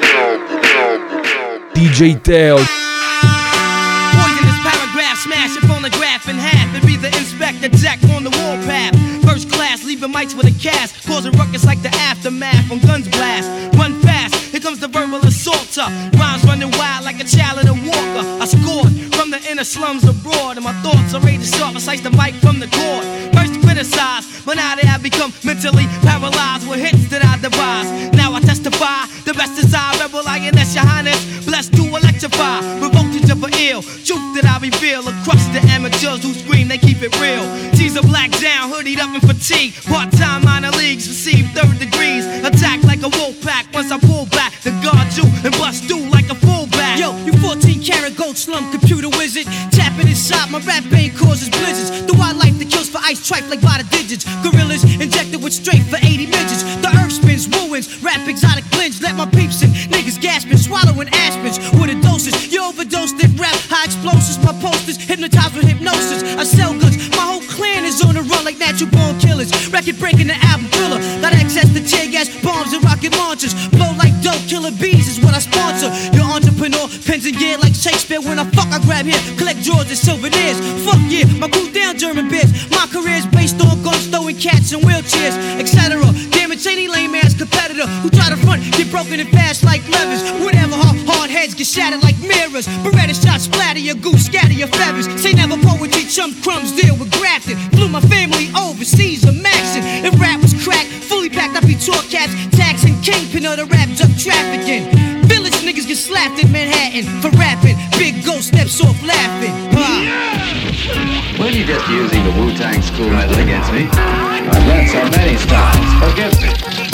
DJ Teo. Leaving mics with a cast, causing ruckus like the aftermath when guns blast. Run fast, here comes the verbal assaulter. Uh. Rhymes running wild like a child in a walker. I scored from the inner slums abroad, and my thoughts are ready to. I slice the mic from the cord. First criticized, but now they have become mentally paralyzed with hits that I devise. Now I testify, the best is I, rebel lioness, your highness. Blessed to electrify, revoked into for ill. Truth that I reveal across the amateurs who scream, they keep it real. Are black down, hoodied up in fatigue. Part time minor leagues receive third degrees. Attack like a wolf pack once I pull back. The guard you and bust through like a fullback. Yo, you 14 karat gold slum computer wizard. Tapping inside my rap vein causes blizzards. The wildlife that kills for ice tripe like by the digits. Gorillas injected with straight for 80 midgets. The earth spins, ruins, rap exotic blends. Let my peeps in, niggas gasping, swallowing aspens with a dosage. You overdosed it, rap, high explosives. My posters hypnotized with hypnosis. Born. Record breaking the album thriller. Got access to tear gas, bombs, and rocket launchers. Blow like dope, killer bees is what I sponsor. Your entrepreneur, pens and gear like Shakespeare. When I fuck, I grab here, collect drawers and souvenirs. Fuck yeah, my crew down German beers. My career's based on guns, throwing cats in wheelchairs, etc. Damage any lame ass competitor who try to front, get broken and fast like levers. Whatever, hard, hard heads get shattered like mirrors. Beretta shots splatter your goose, scatter your feathers. Say never poetry, chum crumbs, deal with grafting. Flew my family overseas, a maxing. If rap was crack, fully packed, I'd be tour cats, taxing kingpin of the rap drug trafficking. Village niggas get slapped in Manhattan for rapping. Big ghost steps off laughing. Ah. When you just using the Wu-Tang school method against me, I've learned so many styles. Forgive me.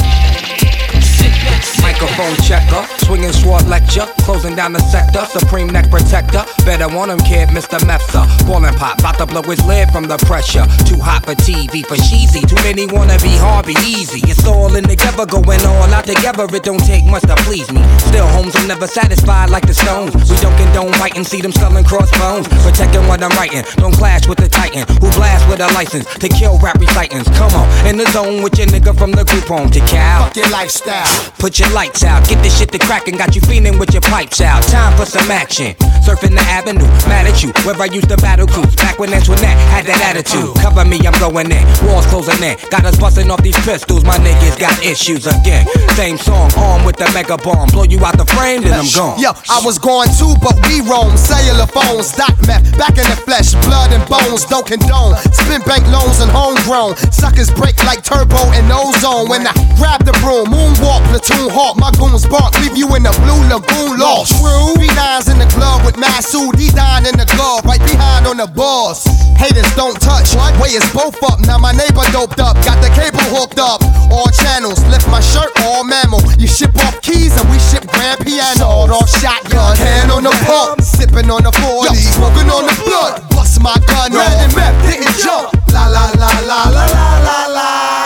Microphone checker, swinging sword lecture, closing down the sector, supreme neck protector. Better want him, kid, Mr. Mepsa. Ballin' pop, bout to blow his lid from the pressure. Too hot for TV, for cheesy. Too many wanna be Harvey Easy. It's all in together, going all out together. It don't take much to please me. Still, homes, I'm never satisfied like the Stones. We don't condone fighting, see them selling crossbones. Protecting what I'm writing, don't clash with the Titan who blast with a license to kill rap recitants. Come on, in the zone with your nigga from the group home to Cal. Fuck your lifestyle. Put your lights out, get this shit to crackin', got you feeling with your pipes out. Time for some action. Surfing the avenue, mad at you, where I used to battle cruise. Back when Antoinette had that attitude. Cover me, I'm going in. Walls closing in. Got us busting off these pistols, my niggas got issues again. Same song, armed with the mega bomb. Blow you out the frame, then I'm gone. Yo, I was going too, but we roam. Cellular phones, dot meth, back in the flesh, blood and bones, don't condone. Spin bank loans and homegrown. Suckers break like turbo and ozone. When I grab the broom, moonwalk, platoon hawk, my goons bark, leave you in the blue lagoon lost. True. Three nines in the glove with Masood, he dying in the glove, right behind on the boss. Haters don't touch. What? Way is both up. Now my neighbor doped up, got the cable hooked up. All channels, lift my shirt, all mammal. You ship off keys and we ship grand piano. Sawed off shotgun, hand on the pump, sipping on the 40, smoking on the blood. Bust my gun Red and map didn't jump. La la la la la la la la.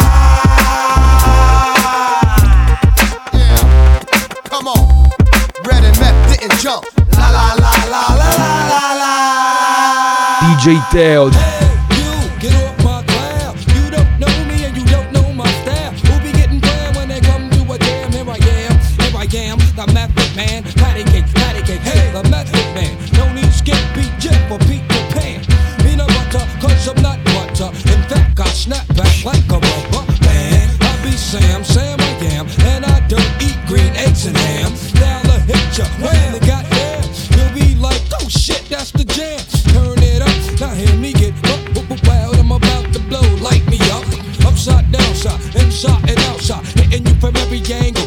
Jump. La la la la la la la la. DJ Teo. Get off my cloud. You don't know me and you don't know my style. Who be getting down when they come to a jam? Here I am, here I am, the method man. Patty cake, patty cake, hey, the method man. No need skip, beat Jeff or Peter Pan. Peanut butter, cause I'm not butter. In fact, I snap back like a rubber man. I be Sam, Sam ya when it got there. You'll be like, oh shit, that's the jam. Turn it up, now hear me get up, up, up, wild. I'm about to blow, light me up. Upside, downside, inside and outside. Hitting you from every angle,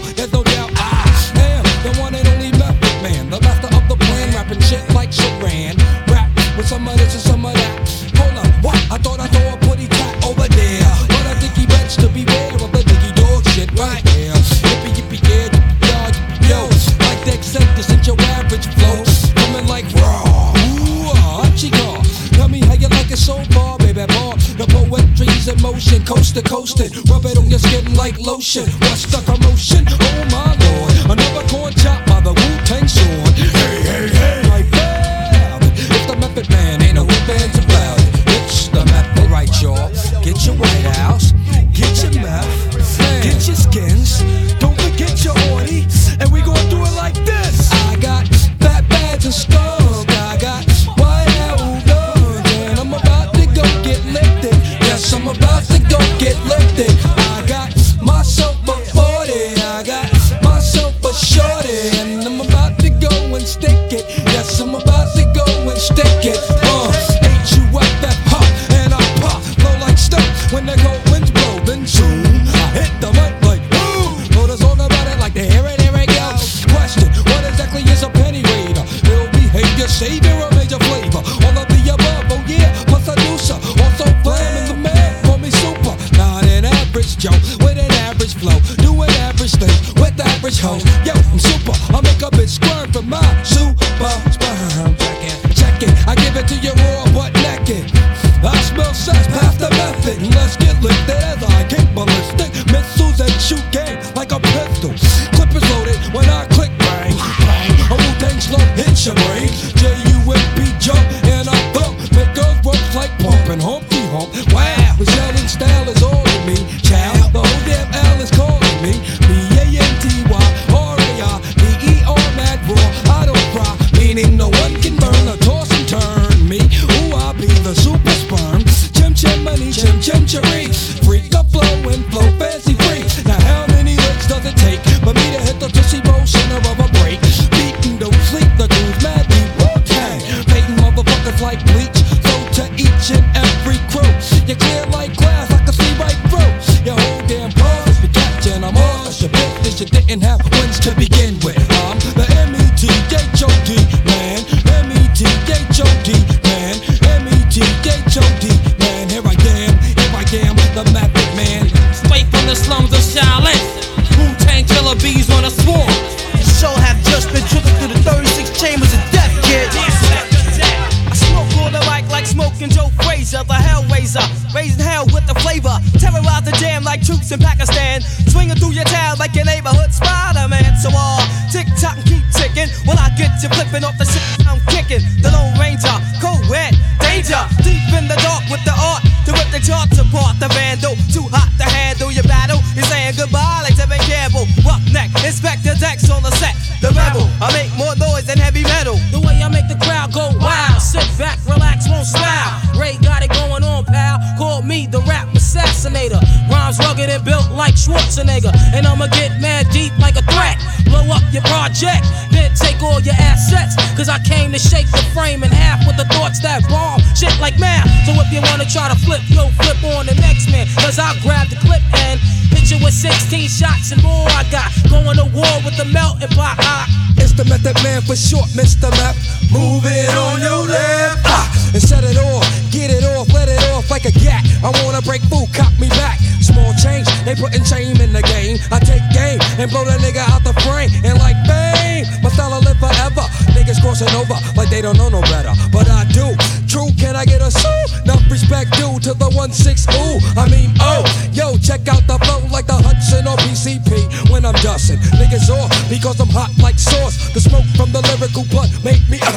short, Mr. better, but I do. True, can I get a soul? No respect due to the one six ooh. I mean, oh, yo, check out the flow like the Hudson or PCP when I'm dusting. Niggas off because I'm hot like sauce. The smoke from the lyrical blood make me. Uh,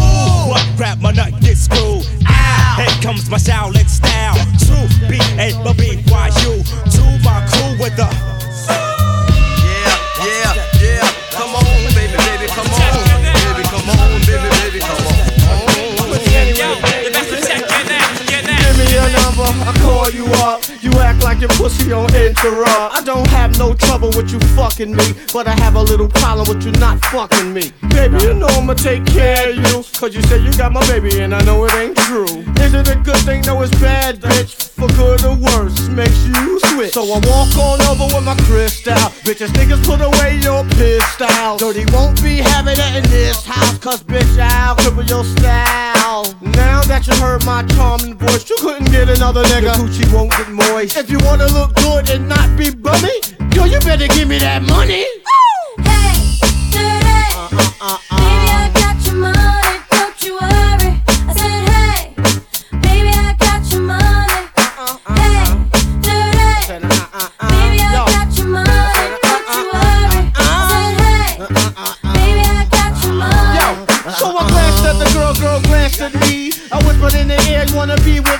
ooh, what crap, my nut gets cool. Ow, here comes my Shaolin style. True, B A B Y U. To my crew with the like your pussy on Entourage. I don't have no trouble with you fucking me, but I have a little problem with you not fucking me. Baby, you know I'ma take care of you, cause you said you got my baby and I know it ain't true. Is it a good thing? No, it's bad, bitch for good or worse makes you switch. So I walk on over with my crystal. Bitches, niggas, put away your pistol. Dirty won't be having it in this house, cause bitch, I'll cripple your style. Now that you heard my charming voice, you couldn't get another nigga. Your coochie won't get moist. If you wanna look good and not be bummy, yo, you better give me that money. Hey, dirty. Uh, uh-uh, uh, uh, should be. I whispered in the air, you wanna be with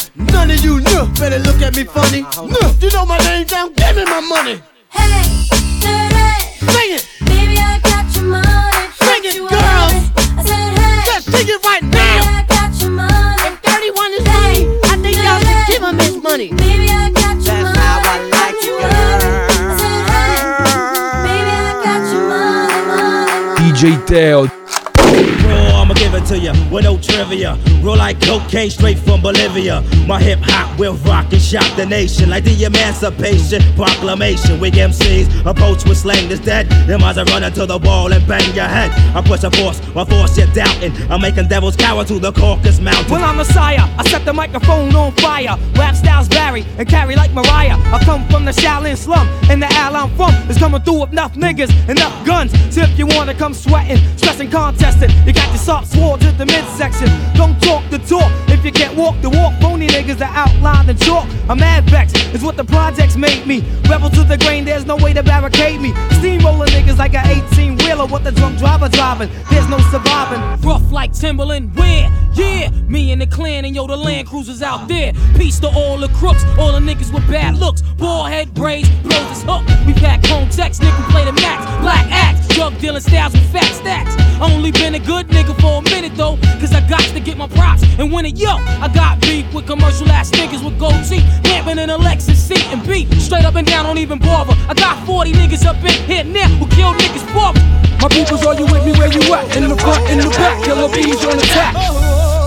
None of you know better look at me funny. No, you know my name down, give me my money. Hey, dirty. Sing it. Baby, I got your money. Sing it, girls. I said, hey. Just sing it right Baby, now. I got your money. If 31 is money, I think y'all should give him his money. Baby, I got your That's money. how I like you it, want. I said, hey. Baby, I got your money, money. DJ Teo. I'ma give it to you with no trivia. Roll like cocaine straight from Bolivia. My hip hop will rock and shock the nation like the Emancipation Proclamation. Weak MCs approach with slang that's dead. Them eyes are running to the wall and bang your head. I push a force, my force you're doubting. I'm making devils cower to the Caucasus Mountain. Well, I'm a Messiah. I set the microphone on fire. Rap styles vary and carry like Mariah. I come from the Shaolin slum, and the alley I'm from is coming through with enough niggas, and enough guns. So if you wanna come sweating, stressing, contesting, you got your soft sword to the midsection. Don't talk the talk if you can't walk the walk. Phony niggas that outline the chalk. I'm mad vexed, is what the projects made me. Rebel to the grain, there's no way to barricade me. Steamroller niggas like a 18 wheeler with the drunk driver driving. There's no surviving. Rough like Timberland, where? Yeah, me and the clan and yo, the Land Cruisers out there. Peace to all the crooks, all the niggas with bad looks. Ball head braids, blows his hook. We pack home text, nigga play the max. Black axe, drug dealing styles with fat stacks. Only been a good nigga for a minute though, cause I got to get my props and win it. Yo, I got beef with commercial ass niggas with gold teeth. Lamping in a Lexus seat and beat. Straight up and down, don't even bother. I got 40 niggas up in here now who kill niggas for. My peoples, are you with me where you at? In the front, in the back, killer bees on the attack.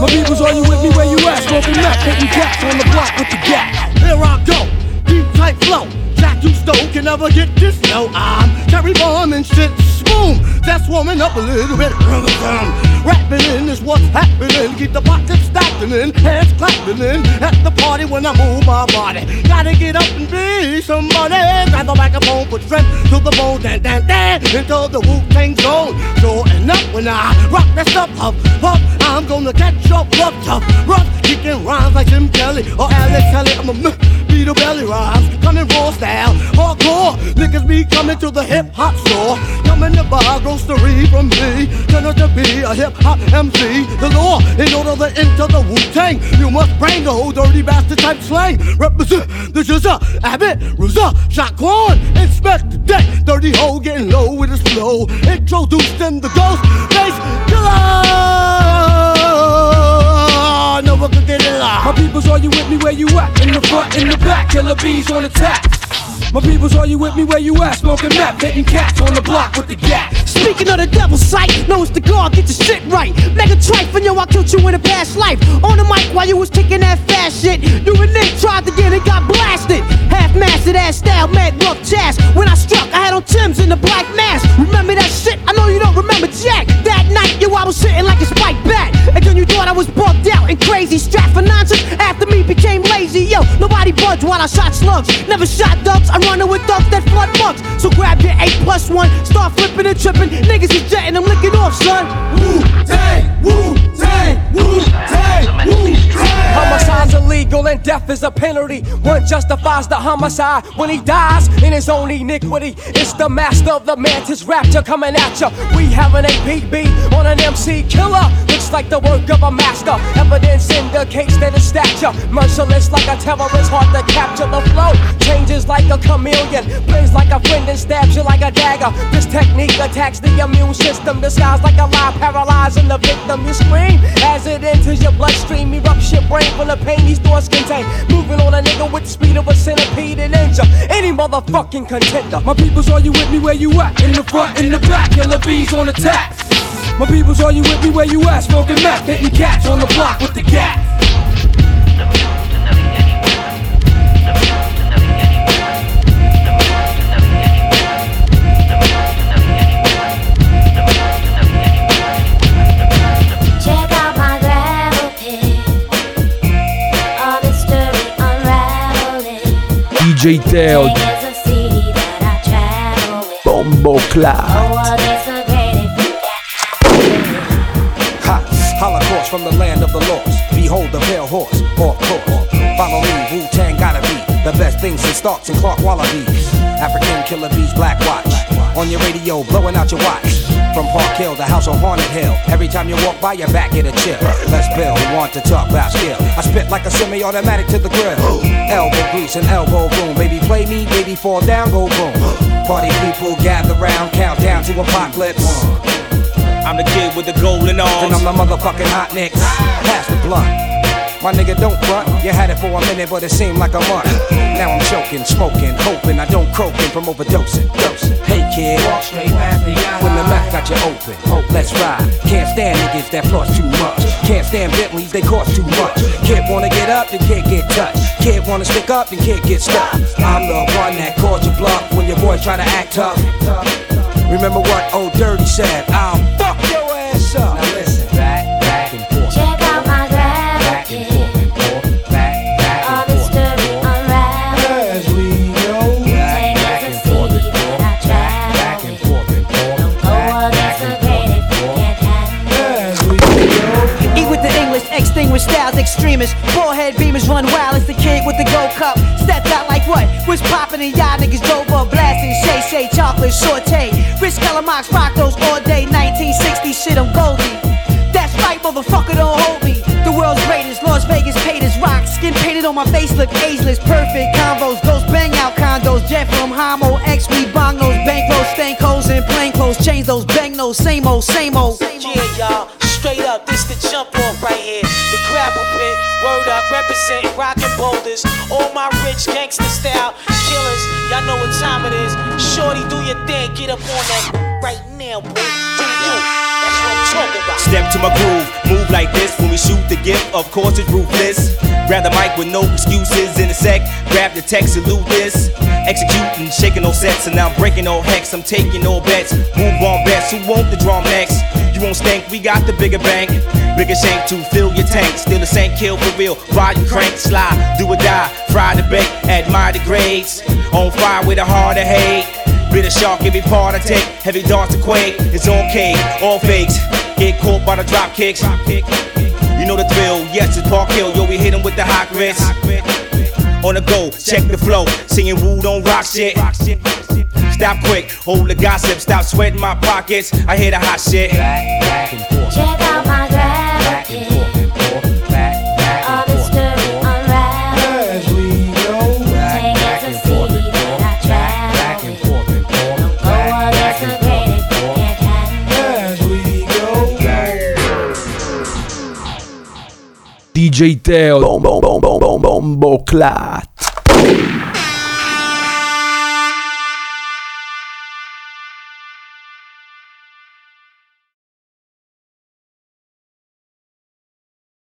My peoples, are you with me where you at? Smoking meth, hitting cats on the block with the gap. Here I go, deep tight flow. Jack you stole can never get this. No, I'm carry bomb and shit. Boom, that's warming up a little bit. Rapping in is what's happening. Keep the pockets stacking in, hands clapping in. At the party when I move my body. Gotta get up and be somebody. Grab the microphone, put strength to the bone. Dan, dan, dan, until the Wu Tang zone. Sure enough, when I rock that stuff up, up, I'm gonna catch up, rough, tough, rough. Kicking rhymes like Jim Kelly or Alex Kelly. I'm a beat the belly rhymes, coming raw style, hardcore. Niggas be coming to the hip hop store, coming to buy grocery from me. Turn out to be a hip hop MC. The law, in order to enter the Wu Tang, you must bring the whole dirty bastard type slang. Represent the Jizza, Abbott, Ruza, Shaquan, inspect the deck. Dirty hoe getting low with his flow. Introducing the ghost face killer. Can get My peoples, are you with me where you at? In the front, in the back, killer bees on attack. My peoples, are you with me where you at? Smoking meth, hitting cats on the block with the gap. Speaking of the devil's sight, know it's the God, get your shit right. Mega and yo, I killed you in a past life. On the mic while you was kicking that fast shit. You and Nick tried to get it, got blasted. Half mastered ass style, mad rough jazz. When I struck, I had on Tim's in the black mask. Remember that shit? I know you don't remember Jack. That night, yo, I was sitting like a spike bat. And then you thought I was bugged out and crazy. Strapped for nonsense after me became lazy. Yo, nobody budged while I shot slugs. Never shot ducks, I'm running with ducks that flood bucks. So grab your 8 plus 1, start flipping and tripping. Niggas is jetting, I'm licking off, son. Wu Tang, Wu Tang, Wu Tang, Wu Tang. Homicide's illegal and death is a penalty. One justifies the homicide when he dies in his own iniquity. It's the master of the mantis rapture coming at ya. We have an APB on an MC killer. Looks like the work of a master. Evidence indicates that his stature merciless like a terrorist, hard to capture the flow. Changes like a chameleon, plays like a friend and stabs you like a dagger. This technique attacks the immune system, disguised like a lie, paralyzing the victim. You scream as it enters your bloodstream, erupts your brain from the pain these thoughts contain. Moving on a nigga with the speed of a centipede and any motherfucking contender. My peoples, are you with me where you at? In the front, in the back, killer bees on attack. My peoples, are you with me where you at? Smoking meth, hitting cats on the block with the gap. DJ DJ Teo, Bombo Clat. Ha! Holocaust from the land of the lost. Behold the pale horse, off course. Follow me, Wu Tang gotta be the best things in Starks and Clark Wallabees. African killer bees, Black Watch. On your radio, blowing out your watch. From Park Hill, the house on Haunted Hill. Every time you walk by, your back get a chill. Let's build, want to talk about skill. I spit like a semi-automatic to the grill. Elbow grease and elbow boom. Baby, play me, baby, fall down, go boom. Party people gather round, count down to apocalypse. I'm the kid with the golden arms. And I'm the motherfucking hot nicks. Pass the blunt. My nigga don't front. You had it for a minute, but it seemed like a month. Now I'm choking, smoking, hoping I don't croaking from overdosing. Dosing. Kid, when the mouth got you open, hope let's ride. Can't stand niggas that floss too much. Can't stand Bentleys, they cost too much. Kid wanna get up, then can't get touched. Kid wanna stick up, then can't get stuck. I'm the one that called you bluff when your boys try to act tough. Remember what old Dirty said? I'll fuck your ass up. Extinguish styles, extremists. Forehead beamers run wild as the kid with the gold cup. Stepped out like what? Was popping and y'all niggas drove up blasting. Shay Shay, chocolate, saute. Rich Calamox, rock those all day. 1960 shit, I'm Goldie. That's right, motherfucker, don't hold me. The world's greatest, Las Vegas paid as rock. Skin painted on my face, look ageless. Perfect combos, those bang out condos. Jet from Homo, X, we bong those bankrolls, stank hoes, and plain clothes. Change those bang those, same old, same old. Yeah, y'all, straight up, this the jump off right here. The grapple pit, word up, represent rockin' boulders. All my rich gangster style killers, y'all know what time it is. Shorty, do your thing, get up on that right now, boy. Do you? Step to my groove, move like this when we shoot the gift. Of course, it's ruthless. Grab the mic with no excuses in a sec. Grab the text, salute this. Executing, shaking no sets, and now I'm breaking all hex. I'm taking all bets. Move on bets. Who want the drum next? You won't stink, we got the bigger bank. Bigger shank to fill your tank. Still the same kill for real. Ride and crank, slide, do or die. Fry the bake, admire the grades. On fire with a heart of hate. Bitter shark, every part I take. Heavy darts to quake. It's okay, all fakes. Get caught by the drop kicks. You know the thrill, yes, it's Park Hill. Yo, we hit 'em with the hot grits. On the go, check the flow. Singing woo, don't rock shit. Stop quick, hold the gossip, stop sweating my pockets. I hear the hot shit. Check out handle it. as we go. DJ Teo, Bombo Bombo Bombo Clat.